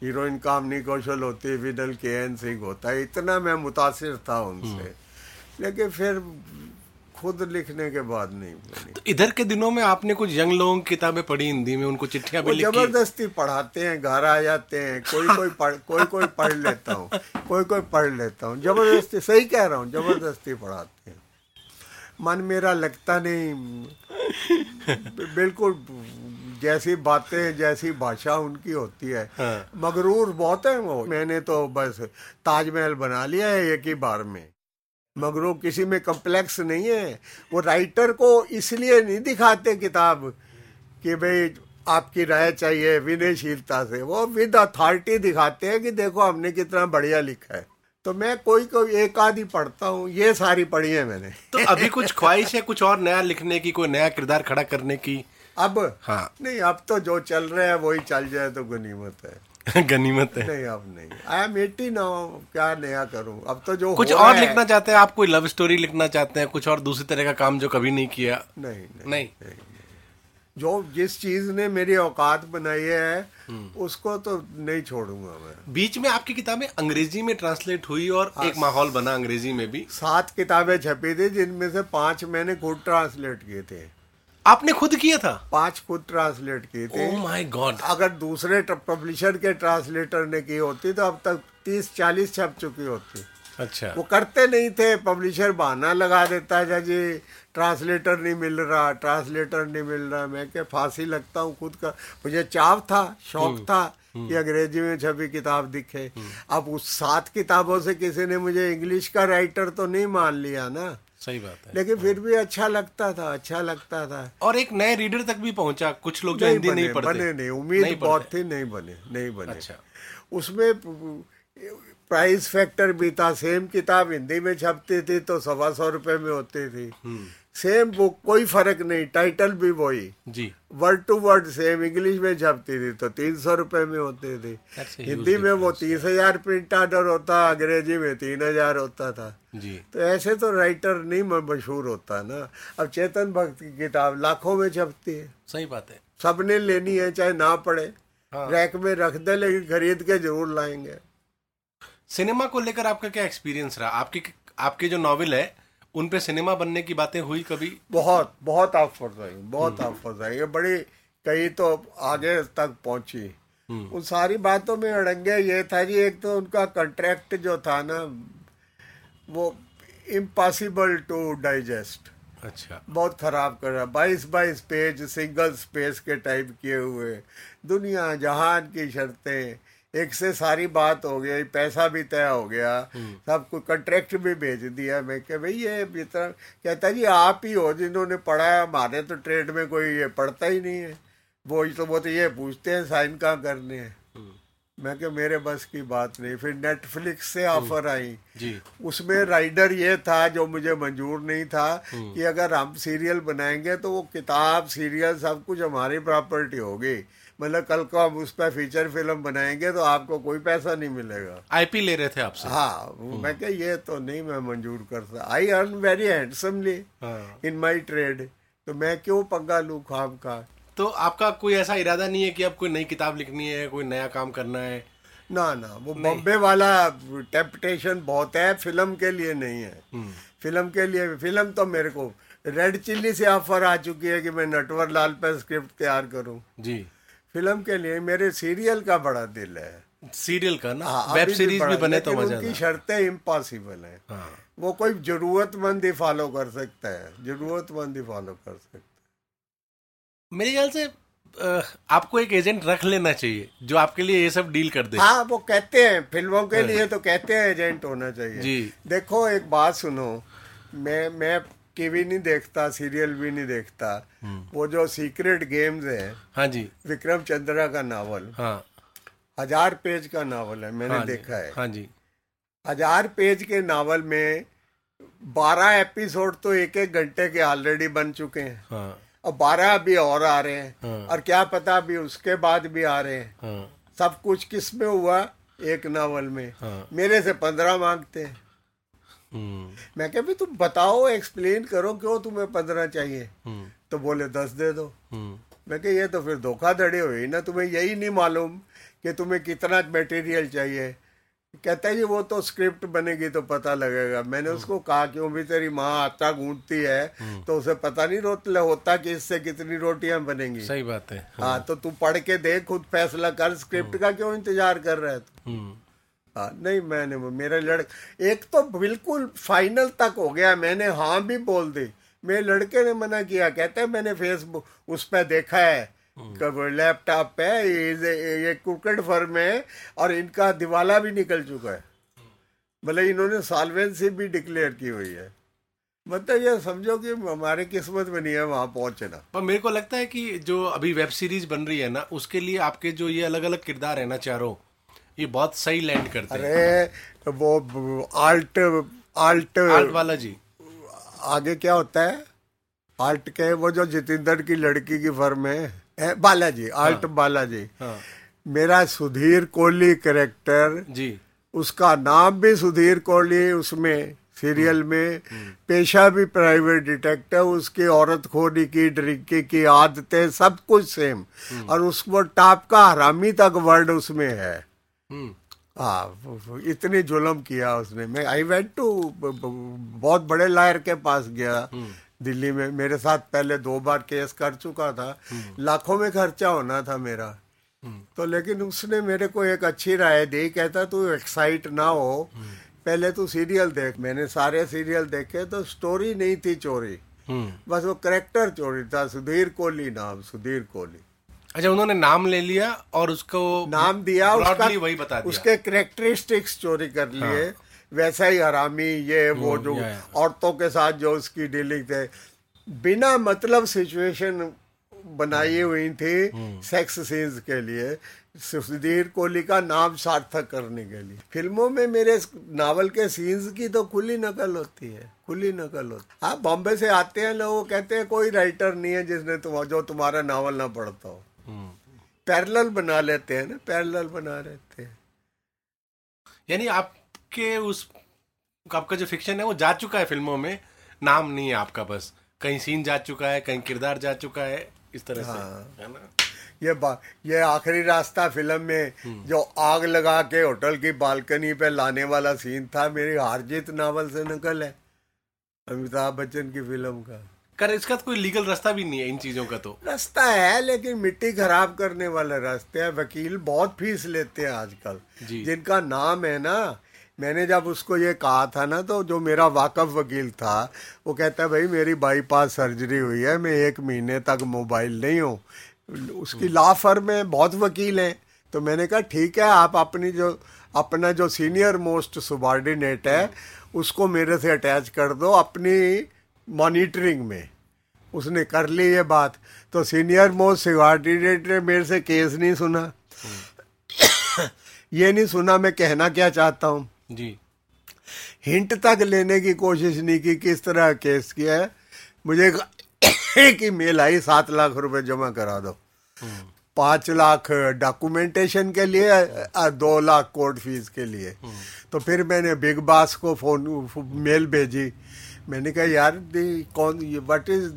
हीरोइन कामनी कौशल होती विडल के एन सिंह होता। इतना मैं मुतासिर था उनसे। लेकिन फिर खुद लिखने के बाद नहीं बनी तो इधर के दिनों में आपने कुछ यंग लोगों की किताबें पढ़ी हिंदी में उनको चिट्ठियाँ भी लिखी? ज़बरदस्ती पढ़ाते हैं घर आ जाते हैं कोई कोई पढ़ कोई कोई पढ़ लेता हूँ कोई कोई पढ़ लेता हूँ। ज़बरदस्ती सही कह रहा हूँ ज़बरदस्ती पढ़ाते हैं। मन मेरा लगता नहीं। बिल्कुल जैसी बातें जैसी भाषा उनकी होती है। हाँ। मगरूर बहुत है वो। मैंने तो बस ताजमहल बना लिया है एक ही बार में। मगरूर किसी में कम्प्लेक्स नहीं है। वो राइटर को इसलिए नहीं दिखाते किताब कि भाई आपकी राय चाहिए विनयशीलता से। वो विद अथॉरिटी दिखाते हैं कि देखो हमने कितना बढ़िया लिखा है। तो मैं कोई कोई एक आधी पढ़ता हूँ ये सारी पढ़ी है मैंने। तो अभी कुछ ख्वाहिश है कुछ और नया लिखने की कोई नया किरदार खड़ा करने की? अब? हाँ। नहीं अब तो जो चल रहा है वही चल जाए तो गनीमत है। गनीमत है नहीं अब नहीं आई एम एटी नाउ क्या नया करूँ अब तो जो कुछ और लिखना चाहते हैं आप कोई लव स्टोरी लिखना चाहते हैं कुछ और दूसरी तरह का काम जो कभी नहीं किया नहीं नहीं नहीं नहीं।, नहीं। जो जिस चीज़ ने मेरी औकात बनाई है हम्म। उसको तो नहीं छोड़ूँगा मैं बीच में आपकी किताबें अंग्रेज़ी में ट्रांसलेट हुई और हाँ। एक माहौल बना अंग्रेज़ी में भी सात किताबें छपी थी जिनमें से पाँच मैंने खुद ट्रांसलेट किए थे आपने खुद किया था? पाँच खुद ट्रांसलेट किए थे। ओह माय गॉड अगर दूसरे पब्लिशर के ट्रांसलेटर ने की होती तो अब तक तीस चालीस छप चुकी होती। अच्छा। वो करते नहीं थे पब्लिशर बहाना लगा देता है जी ट्रांसलेटर नहीं मिल रहा ट्रांसलेटर नहीं मिल रहा। मैं क्या फांसी लगता हूँ खुद का? मुझे चाव था शौक था कि अंग्रेज़ी में छपी किताब दिखे। अब उस सात किताबों से किसी ने मुझे इंग्लिश का राइटर तो नहीं मान लिया ना? सही बात है। लेकिन फिर भी अच्छा लगता था अच्छा लगता था। और एक नए रीडर तक भी पहुँचा कुछ लोग नहीं बने नहीं पढ़ते। बने नहीं उम्मीद नहीं बहुत थी नहीं बने नहीं बने। अच्छा। उसमें प्राइस फैक्टर भी था सेम किताब हिंदी में छपती थी तो सवा सौ रुपए में होती थी। हम्म। सेम बुक कोई फ़र्क नहीं टाइटल भी वही। जी। Word to word same English में छपती थी तो तीन सौ रुपए में होती थी। हिंदी में वो तीस हज़ार प्रिंट आर्डर होता अंग्रेज़ी में तीन हज़ार होता था। जी। तो ऐसे तो राइटर नहीं मशहूर होता ना। अब चेतन भक्त की किताब लाखों में छपती है। सही बात है। सबने लेनी है चाहे ना पड़े हाँ। रैक में रख दे लेकिन खरीद के ज़रूर लाएँगे। सिनेमा को लेकर आपका क्या एक्सपीरियंस रहा? आपकी आपके जो नॉवेल है उन पे सिनेमा बनने की बातें हुई कभी? बहुत बहुत ऑफर्स आई बहुत ऑफर्स आई। ये बड़ी कई तो आगे तक पहुँची। उन सारी बातों में अड़ंगे ये था जी एक तो उनका कॉन्ट्रैक्ट जो था ना वो इम्पॉसिबल टू डाइजेस्ट अच्छा। बहुत खराब कर रहा। बाईस बाईस पेज सिंगल स्पेस के टाइप किए हुए। दुनिया जहान की शर्तें एक से सारी बात हो गई पैसा भी तय हो गया सब कुछ कंट्रैक्ट भी भेज दिया। मैं कि भाई ये इतना कहता जी आप ही हो जिन्होंने पढ़ा है हमारे तो ट्रेड में कोई ये पढ़ता ही नहीं है। वो तो वो तो ये पूछते हैं साइन कहाँ करने हैं? मैं कि मेरे बस की बात नहीं। फिर नेटफ्लिक्स से ऑफ़र आई। जी। उसमें राइडर ये था जो मुझे मंजूर नहीं था कि अगर हम सीरियल बनाएँगे तो वो किताब सीरियल सब कुछ हमारी प्रॉपर्टी होगी। मतलब कल को हम उस पर फीचर फ़िल्म बनाएँगे तो आपको कोई पैसा नहीं मिलेगा। आईपी ले रहे थे आपसे? हाँ मैं क्या ये तो नहीं मैं मंजूर कर सकता I earn very handsomely. In my trade तो मैं क्यों पंगा लू खाम का? तो आपका कोई ऐसा इरादा नहीं है कि अब कोई नई किताब लिखनी है कोई नया काम करना है? ना ना वो बॉम्बे वाला टेम्पटेशन बहुत है फ़िल्म के लिए नहीं है। हम्म। फ़िल्म के लिए फ़िल्म तो मेरे को रेड चिल्ली से ऑफ़र आ चुकी है कि मैं नटवर लाल पर स्क्रिप्ट तैयार करूँ। जी। फ़िल्म के लिए मेरे सीरियल का बड़ा दिल है। सीरियल का ना? हाँ, वेब अभी भी भी बने तो मज़ा उनकी शर्तें इम्पॉसिबल हैं। हाँ। वो कोई जरूरतमंद ही फॉलो कर सकता है जरूरतमंद ही फॉलो कर सकता है। मेरे ख्याल से आपको एक एजेंट रख लेना चाहिए जो आपके लिए ये सब डील कर दे। हाँ वो कहते हैं फ़िल्मों के लिए तो कहते हैं एजेंट होना चाहिए। जी। देखो एक बात सुनो मैं मैं टीवी नहीं देखता सीरियल भी नहीं देखता। वो जो सीक्रेट गेम्स है हाँ जी। विक्रम चंद्रा का नावल हाँ। हज़ार पेज का नावल है मैंने हाँ देखा है। हाँ जी। हज़ार पेज के नावल में बारह एपिसोड तो एक एक घंटे के ऑलरेडी बन चुके हैं। हाँ। और बारह अभी और आ रहे हैं हाँ। और क्या पता अभी उसके बाद भी आ रहे हैं। हाँ। सब कुछ किसमें हुआ? एक नावल में। हाँ। मेरे से पंद्रह मांगते हैं। हम्म मैं कह भी तुम बताओ एक्सप्लेन करो क्यों तुम्हें पंद्रह चाहिए? हम्म। तो बोले दस दे दो। हम्म। मैं कह ये तो फिर धोखाधड़ी हुई ना तुम्हें यही नहीं मालूम कि तुम्हें कितना मटेरियल चाहिए। कहता है जी वो तो स्क्रिप्ट बनेगी तो पता लगेगा। मैंने उसको कहा क्यों भी तेरी माँ आटा गूंथती है तो उसे पता नहीं रोट होता कि इससे कितनी रोटियाँ बनेंगी? सही बात है हाँ तो तू पढ़ के देख खुद फैसला कर स्क्रिप्ट का क्यों इंतज़ार कर रहा है तू? हम्म। हाँ नहीं मैंने मेरा लड़ एक तो बिल्कुल फाइनल तक हो गया। मैंने हाँ भी बोल दी। मेरे लड़के ने मना किया कहते हैं मैंने फेसबुक उस पर देखा है लैपटॉप पे ये ये कुकड़ फर्म है और इनका दिवाला भी निकल चुका है। भले इन्होंने सॉल्वेंसी भी डिक्लेयर की हुई है। मतलब ये समझो कि हमारे किस्मत में नहीं है वहाँ पहुँचना। पर मेरे को लगता है कि जो अभी वेब सीरीज़ बन रही है ना उसके लिए आपके जो ये अलग अलग किरदार है ना चारों ये बहुत सही लैंड करते हैं। अरे वो आल्ट आल्ट आर्ट वाला जी आगे क्या होता है? आल्ट के वो जो जितेंद्र की लड़की की फर्म है, बालाजी आल्ट हाँ, बालाजी। हाँ। मेरा सुधीर कोहली करेक्टर जी। उसका नाम भी सुधीर कोहली उसमें सीरियल में। पेशा भी प्राइवेट डिटेक्टिव उसकी औरत खोरी की ड्रिंकी की आदतें सब कुछ सेम और उसको टाप का हरामी तक वर्ड उसमें है। हम्म हाँ इतनी जुल्म किया उसने। मैं आई वेंट टू बहुत बड़े लायर के पास गया दिल्ली में। मेरे साथ पहले दो बार केस कर चुका था। लाखों में खर्चा होना था मेरा। तो लेकिन उसने मेरे को एक अच्छी राय दी कहता तू एक्साइट ना हो। पहले तू सीरियल देख। मैंने सारे सीरियल देखे तो स्टोरी नहीं थी चोरी। हम्म। बस वो करेक्टर चोरी था सुधीर कोहली नाम सुधीर कोहली। अच्छा उन्होंने नाम ले लिया और उसको नाम दिया उसका वही बता दिया। उसके करेक्टरिस्टिक्स चोरी कर लिए हाँ। वैसा ही हरामी ये वो जो। औरतों के साथ जो उसकी डीलिंग थे। बिना मतलब सिचुएशन बनाई हुई थी सेक्स सीन्स के लिए। सुधीर कोहली का नाम सार्थक करने के लिए। फ़िल्मों में मेरे नावल के सीन्स की तो खुली नकल होती है खुली नकल होती है। हाँ बॉम्बे से आते हैं लोग कहते हैं कोई राइटर नहीं है जिसने तुम जो तुम्हारा नावल ना पढ़ता हो। पैरेलल बना लेते हैं ना पैरेलल बना लेते हैं यानी आपके उस आपका जो फिक्शन है वो जा चुका है फ़िल्मों में नाम नहीं है आपका बस कहीं सीन जा चुका है कहीं किरदार जा चुका है इस तरह हाँ। से हाँ। ना ये बा- ये आखिरी रास्ता फ़िल्म में जो आग लगा के होटल की बालकनी पे लाने वाला सीन था मेरी हारजीत नावल से नकल है अमिताभ बच्चन की फ़िल्म का कर इसका तो कोई लीगल रास्ता भी नहीं है इन चीज़ों का तो। रास्ता है लेकिन मिट्टी खराब करने वाले रास्ते हैं। वकील बहुत फ़ीस लेते हैं आजकल। जिनका नाम है ना मैंने जब उसको ये कहा था ना तो जो मेरा वाकफ वकील था वो कहता है भाई मेरी बाईपास सर्जरी हुई है मैं एक महीने तक मोबाइल नहीं हूँ। उसकी लाफर में बहुत वकील हैं। तो मैंने कहा ठीक है आप अपनी जो अपना जो सीनियर मोस्ट सुबार्डिनेट है उसको मेरे से अटैच कर दो। अपनी मॉनिटरिंग में। उसने कर ली ये बात। तो सीनियर मोस्ट सुबार्डिनेट ने मेरे से केस नहीं सुना। ये नहीं सुना मैं कहना क्या चाहता हूँ। जी। हिंट तक लेने की कोशिश नहीं की किस तरह केस किया है। मुझे एक ही मेल आई सात लाख रुपए जमा करा दो। पाँच लाख डॉक्यूमेंटेशन के लिए अ, दो लाख कोर्ट फ़ीस के लिए। तो फिर मैंने बिग बास को फ़ोन मेल भेजी। मैंने कहा यार दी कौन ये what is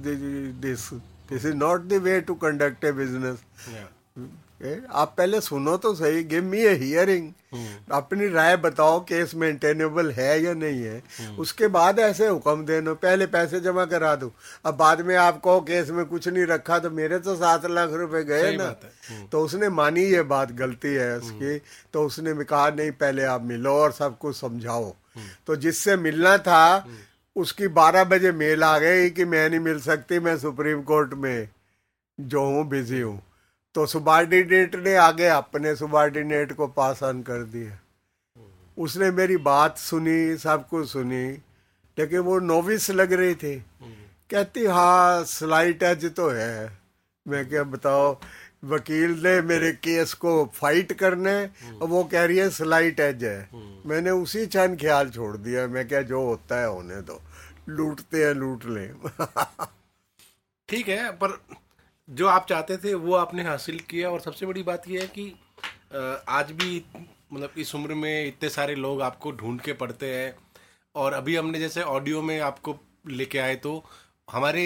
this this is not the way to conduct a business आप पहले सुनो तो सही गिव मी ए हियरिंग अपनी राय बताओ केस मेंटेनेबल है या नहीं है। उसके बाद ऐसे हुक्म देना पहले पैसे जमा करा दो। अब बाद में आप कहो केस में कुछ नहीं रखा तो मेरे तो सात लाख रुपए गए ना। बात तो उसने मानी ये बात गलती है उसकी। तो उसने भी कहा नहीं पहले आप मिलो और सब कुछ समझाओ। तो जिससे मिलना था उसकी बारह बजे मेल आ गई कि मैं नहीं मिल सकती मैं सुप्रीम कोर्ट में जो हूँ बिज़ी हूँ। तो सुबार्डिनेट ने आगे अपने सुबार्डिनेट को पास ऑन कर दिया। उसने मेरी बात सुनी सब कुछ सुनी लेकिन वो नोविस लग रही थी। कहती हाँ स्लाइट एज तो है। मैं क्या बताओ वकील ने मेरे केस को फाइट करने और वो कह रही है स्लाइट एज है। मैंने उसी क्षण ख्याल छोड़ दिया। मैं क्या जो होता है होने दो। लूटते हैं लूट लें। ठीक है पर जो आप चाहते थे वो आपने हासिल किया। और सबसे बड़ी बात यह है कि आज भी मतलब इस उम्र में इतने सारे लोग आपको ढूंढ के पढ़ते हैं। और अभी हमने जैसे ऑडियो में आपको लेके आए तो हमारे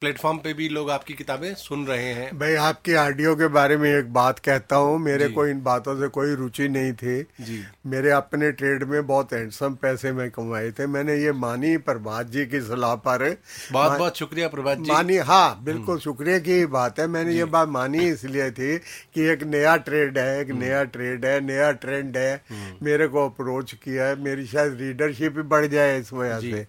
प्लेटफॉर्म पे भी लोग आपकी किताबें सुन रहे हैं। भाई आपकी ऑडियो के बारे में एक बात कहता हूँ। मेरे को इन बातों से कोई रुचि नहीं थी। जी। मेरे अपने ट्रेड में बहुत हैंडसम पैसे मैं कमाए थे। मैंने ये मानी प्रभात जी की सलाह पर। बहुत बहुत शुक्रिया प्रभात जी। मानी हाँ बिल्कुल शुक्रिया की बात है। मैंने ये बात मानी इसलिए थी कि एक नया ट्रेड है एक नया ट्रेड है नया ट्रेंड है। मेरे को अप्रोच किया है। मेरी शायद रीडरशिप भी बढ़ जाए इस वजह से।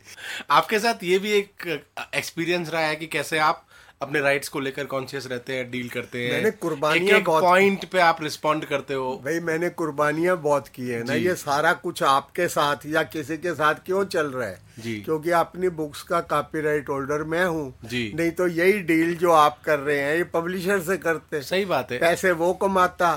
आपके साथ ये भी एक एक्सपीरियंस रहा है कि कैसे आप अपने राइट्स को लेकर कॉन्शियस रहते हैं डील करते हैं? मैंने कुर्बानियाँ बहुत पॉइंट पे आप रिस्पॉन्ड करते हो। भाई मैंने कुर्बानियाँ बहुत की है। ना ये सारा कुछ आपके साथ या किसी के साथ क्यों चल रहा है? जी। क्योंकि अपनी बुक्स का कॉपीराइट होल्डर मैं हूँ। जी। नहीं तो यही डील जो आप कर रहे हैं ये पब्लिशर से करते सही बात है। पैसे वो कमाता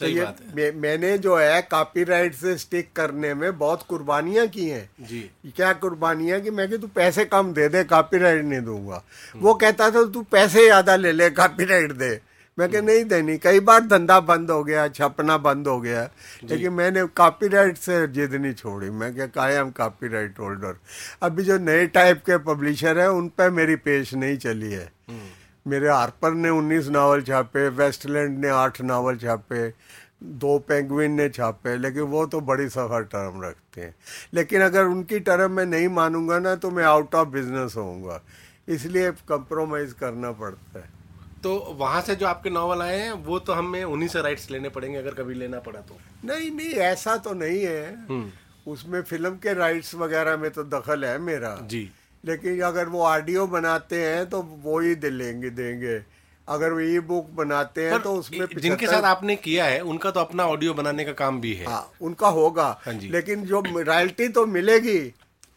तो ये बात है। मैं- मैंने जो है कॉपीराइट से स्टिक करने में बहुत कुर्बानियाँ की हैं। जी। क्या कुर्बानियाँ कि मैं कि तू पैसे कम दे दे कॉपीराइट नहीं दूँगा। वो कहता था तू पैसे ज़्यादा ले ले कॉपीराइट दे। मैं कि नहीं देनी कई बार धंधा बंद हो गया छपना बंद हो गया। लेकिन मैंने कॉपीराइट से जिद नहीं छोड़ी। मैं क्या कहा कायम कॉपीराइट होल्डर अभी जो नए टाइप के पब्लिशर है उन पर मेरी पेश नहीं चली है। मेरे हार्पर ने 19 नावल छापे वेस्टलैंड ने आठ नावल छापे दो पेंगुइन ने छापे लेकिन वो तो बड़ी सफ़र टर्म रखते हैं। लेकिन अगर उनकी टर्म मैं नहीं मानूँगा ना तो मैं आउट ऑफ़ बिज़नेस होऊँगा। इसलिए कंप्रोमाइज करना पड़ता है। तो वहाँ से जो आपके नावल आए हैं वो तो हमें उन्हीं से राइट्स लेने पड़ेंगे अगर कभी लेना पड़ा तो। नहीं नहीं ऐसा तो नहीं है। उसमें फ़िल्म के राइट्स वगैरह में तो दखल है मेरा। जी। लेकिन अगर वो ऑडियो बनाते हैं तो वो ही दे लेंगे देंगे। अगर वो ई बुक बनाते हैं तो उसमें जिनके साथ आपने किया है उनका तो अपना ऑडियो बनाने का काम भी है। हाँ उनका होगा। हाँ जी। लेकिन जो रॉयल्टी तो मिलेगी।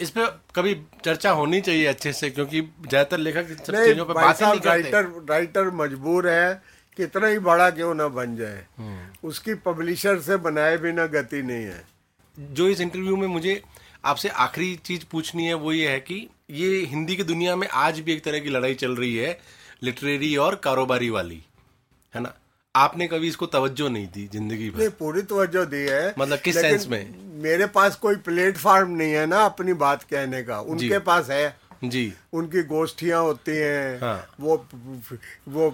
इस पे कभी चर्चा होनी चाहिए अच्छे से क्योंकि ज़्यादातर लेखक इन सब नहीं चीज़ों पे बात नहीं राइटर राइटर मजबूर है कितना ही बड़ा क्यों ना बन जाए। हम्म। उसकी पब्लिशर से बनाए बिना गति नहीं है। जो इस इंटरव्यू में मुझे आपसे आखिरी चीज़ पूछनी है वो ये है कि ये हिंदी की दुनिया में आज भी एक तरह की लड़ाई चल रही है लिटरेरी और कारोबारी वाली है ना? आपने कभी इसको तवज्जो नहीं दी ज़िंदगी नहीं भर पूरी तवज्जो दी है मतलब किस सेंस में? मेरे पास कोई प्लेटफॉर्म नहीं है ना अपनी बात कहने का। उनके पास है। जी। उनकी गोष्ठियाँ होती हैं। हाँ। वो वो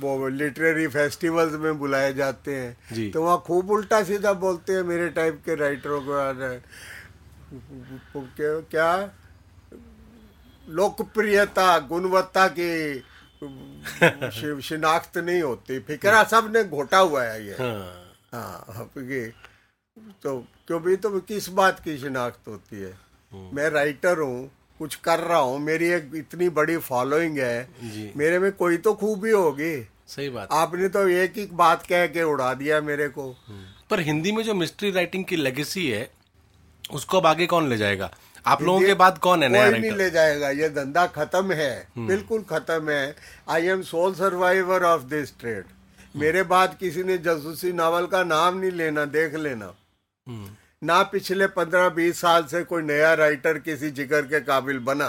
वो लिटरेरी फेस्टिवल्स में बुलाए जाते हैं। तो वहाँ खूब उल्टा सीधा बोलते हैं मेरे टाइप के राइटरों को क्या? लोकप्रियता गुणवत्ता की शिनाख्त नहीं होती। फिक्रा सबने घोटा हुआ है ये। हाँ। हाँ तो क्यों भी तो किस बात की शिनाख्त होती है? मैं राइटर हूँ कुछ कर रहा हूँ मेरी एक इतनी बड़ी फॉलोइंग है। मेरे में कोई तो खूबी होगी। सही बात। आपने तो एक ही बात कह के उड़ा दिया मेरे को। पर हिंदी में जो मिस्ट्री राइटिंग की लेगेसी है उसको अब आगे कौन ले जाएगा? आप लोगों के बाद कौन है नया कोई नहीं ले जाएगा ये धंधा खत्म है बिल्कुल खत्म है। I am sole survivor of this trade मेरे बाद किसी ने जसूसी नावल का नाम नहीं लेना देख लेना। हम्म, ना पिछले पंद्रह बीस साल से कोई नया राइटर किसी ज़िक्र के काबिल बना।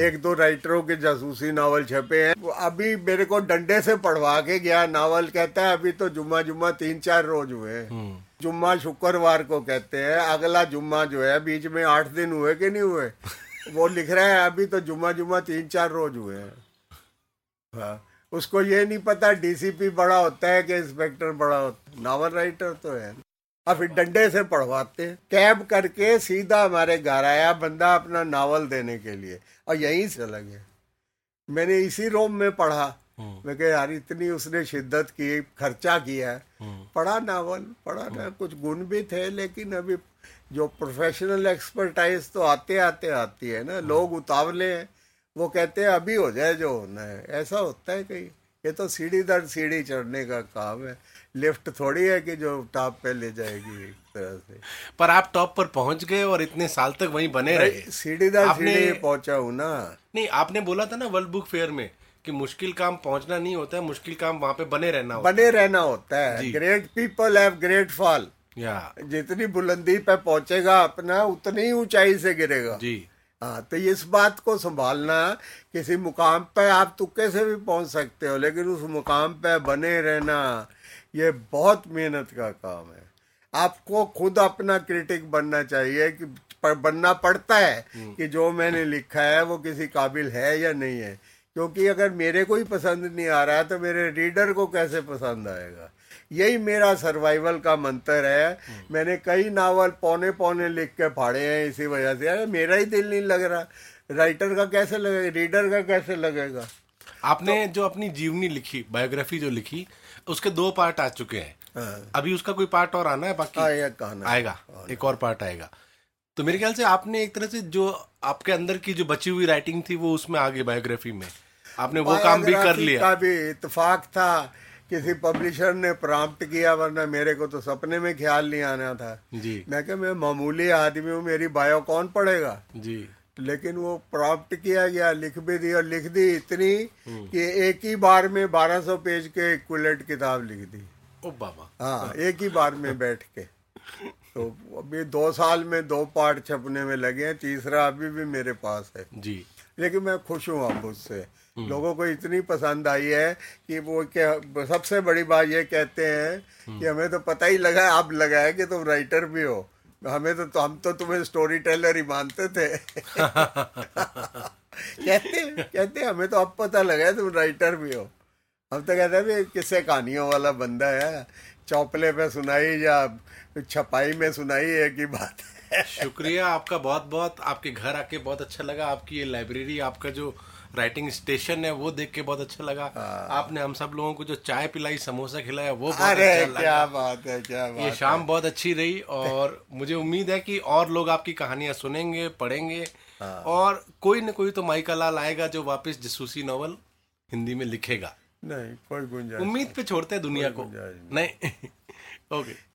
एक दो राइटरों के जासूसी नावल छपे हैं। वो अभी मेरे को डंडे से पढ़वा के गया नावल कहता है अभी तो जुम्मा जुम्मा तीन चार रोज हुए हैं। हम्म, जुम्मा शुक्रवार को कहते हैं अगला जुम्मा जो है बीच में आठ दिन हुए कि नहीं हुए? वो लिख रहा है अभी तो जुम्मा जुम्मा तीन चार रोज हुए हैं। हाँ। उसको ये नहीं पता डीसीपी बड़ा होता है कि इंस्पेक्टर बड़ा होता है? नावल राइटर तो है। और फिर डंडे से पढ़वाते हैं। कैब करके सीधा हमारे घर आया बंदा अपना नावल देने के लिए और यहीं से चला गया मैंने इसी रोम में पढ़ा। हम्म, मैं कह यार इतनी उसने शिद्दत की खर्चा किया है। हम्म, पढ़ा नावल पढ़ा ना कुछ गुण भी थे लेकिन अभी जो प्रोफेशनल एक्सपर्टाइज तो आते आते आती है ना। लोग उतावले हैं। वो कहते हैं अभी हो जाए जो होना है। ऐसा होता है कहीं। ये तो सीढ़ी दर सीढ़ी चढ़ने का काम है। लिफ्ट थोड़ी है कि जो टॉप पे ले जाएगी एक तरह से। पर आप टॉप पर पहुँच गए और इतने साल तक वहीं बने रहे। सीढ़ी दर सीढ़ी पहुँचा हूँ ना। नहीं आपने बोला था ना वर्ल्ड बुक फेयर में कि मुश्किल काम पहुँचना नहीं होता है मुश्किल काम वहाँ पे बने रहना होता बने रहना होता है। Great people have great fall या। जितनी बुलंदी पे पहुंचेगा अपना उतनी ही ऊंचाई से गिरेगा। जी। हाँ तो इस बात को संभालना किसी मुकाम पे आप तुक्के से भी पहुँच सकते हो लेकिन उस मुकाम पे बने रहना ये बहुत मेहनत का काम है। आपको खुद अपना क्रिटिक बनना चाहिए कि पर बनना पड़ता है कि जो मैंने लिखा है वो किसी काबिल है या नहीं है। क्योंकि अगर मेरे को ही पसंद नहीं आ रहा है तो मेरे रीडर को कैसे पसंद आएगा? यही मेरा सर्वाइवल का मंत्र है। मैंने कई नावल पौने पौने लिख के फाड़े हैं इसी वजह से। अरे मेरा ही दिल नहीं लग रहा। राइटर का कैसे लगेगा रीडर का कैसे लगेगा? आपने तो, जो अपनी जीवनी लिखी बायोग्राफी जो लिखी उसके दो पार्ट आ चुके हैं। हाँ, अभी उसका कोई पार्ट और आना है बाकी? आएगा आएगा। एक और पार्ट आएगा। तो मेरे ख्याल से आपने एक तरह से जो आपके अंदर की जो बची हुई राइटिंग थी वो उसमें आ गई बायोग्राफी में। आपने वो काम भी कर लिया। का भी इत्तेफाक था किसी पब्लिशर ने प्राप्त किया वरना मेरे को तो सपने में ख्याल नहीं आना था। जी। मैं क्या मैं मामूली आदमी हूँ मेरी बायो कौन पढ़ेगा? जी। लेकिन वो प्राप्त किया गया लिख भी दी और लिख दी इतनी हम्म। कि एक ही बार में 1200 पेज के इक्विलेंट किताब लिख दी। ओ बाबा। हाँ एक ही बार में बैठ के। तो अभी दो साल में दो पार्ट छपने में लगे हैं तीसरा अभी भी मेरे पास है। जी। लेकिन मैं खुश हूँ अब उससे। हम्म। लोगों को इतनी पसंद आई है कि वो क्या सबसे बड़ी बात ये कहते हैं हम्म। कि हमें तो पता ही लगा अब लगा है कि तुम राइटर भी हो। हमें तो, तो हम तो तुम्हें स्टोरी टेलर ही मानते थे। कहते कहते हमें तो अब पता लगा है तुम राइटर भी हो। हम तो कहते हैं भी किससे कहानियों वाला बंदा है। चौपले पे सुनाई या छपाई में सुनाई ही बात है। शुक्रिया आपका बहुत बहुत आपके घर आके बहुत अच्छा लगा आपकी ये लाइब्रेरी आपका जो राइटिंग स्टेशन है वो देख के बहुत अच्छा लगा। आपने हम सब लोगों को जो चाय पिलाई समोसा खिलाया वो बहुत अरे अच्छा लगा। क्या बात है क्या बात ये है। शाम बहुत अच्छी रही और मुझे उम्मीद है कि और लोग आपकी कहानियाँ सुनेंगे पढ़ेंगे। और कोई न कोई तो माइका लाल आएगा जो वापस जसूसी नॉवल हिंदी में लिखेगा। नहीं कोई गुंजाइश उम्मीद पे छोड़ते हैं दुनिया को। नहीं? ओके।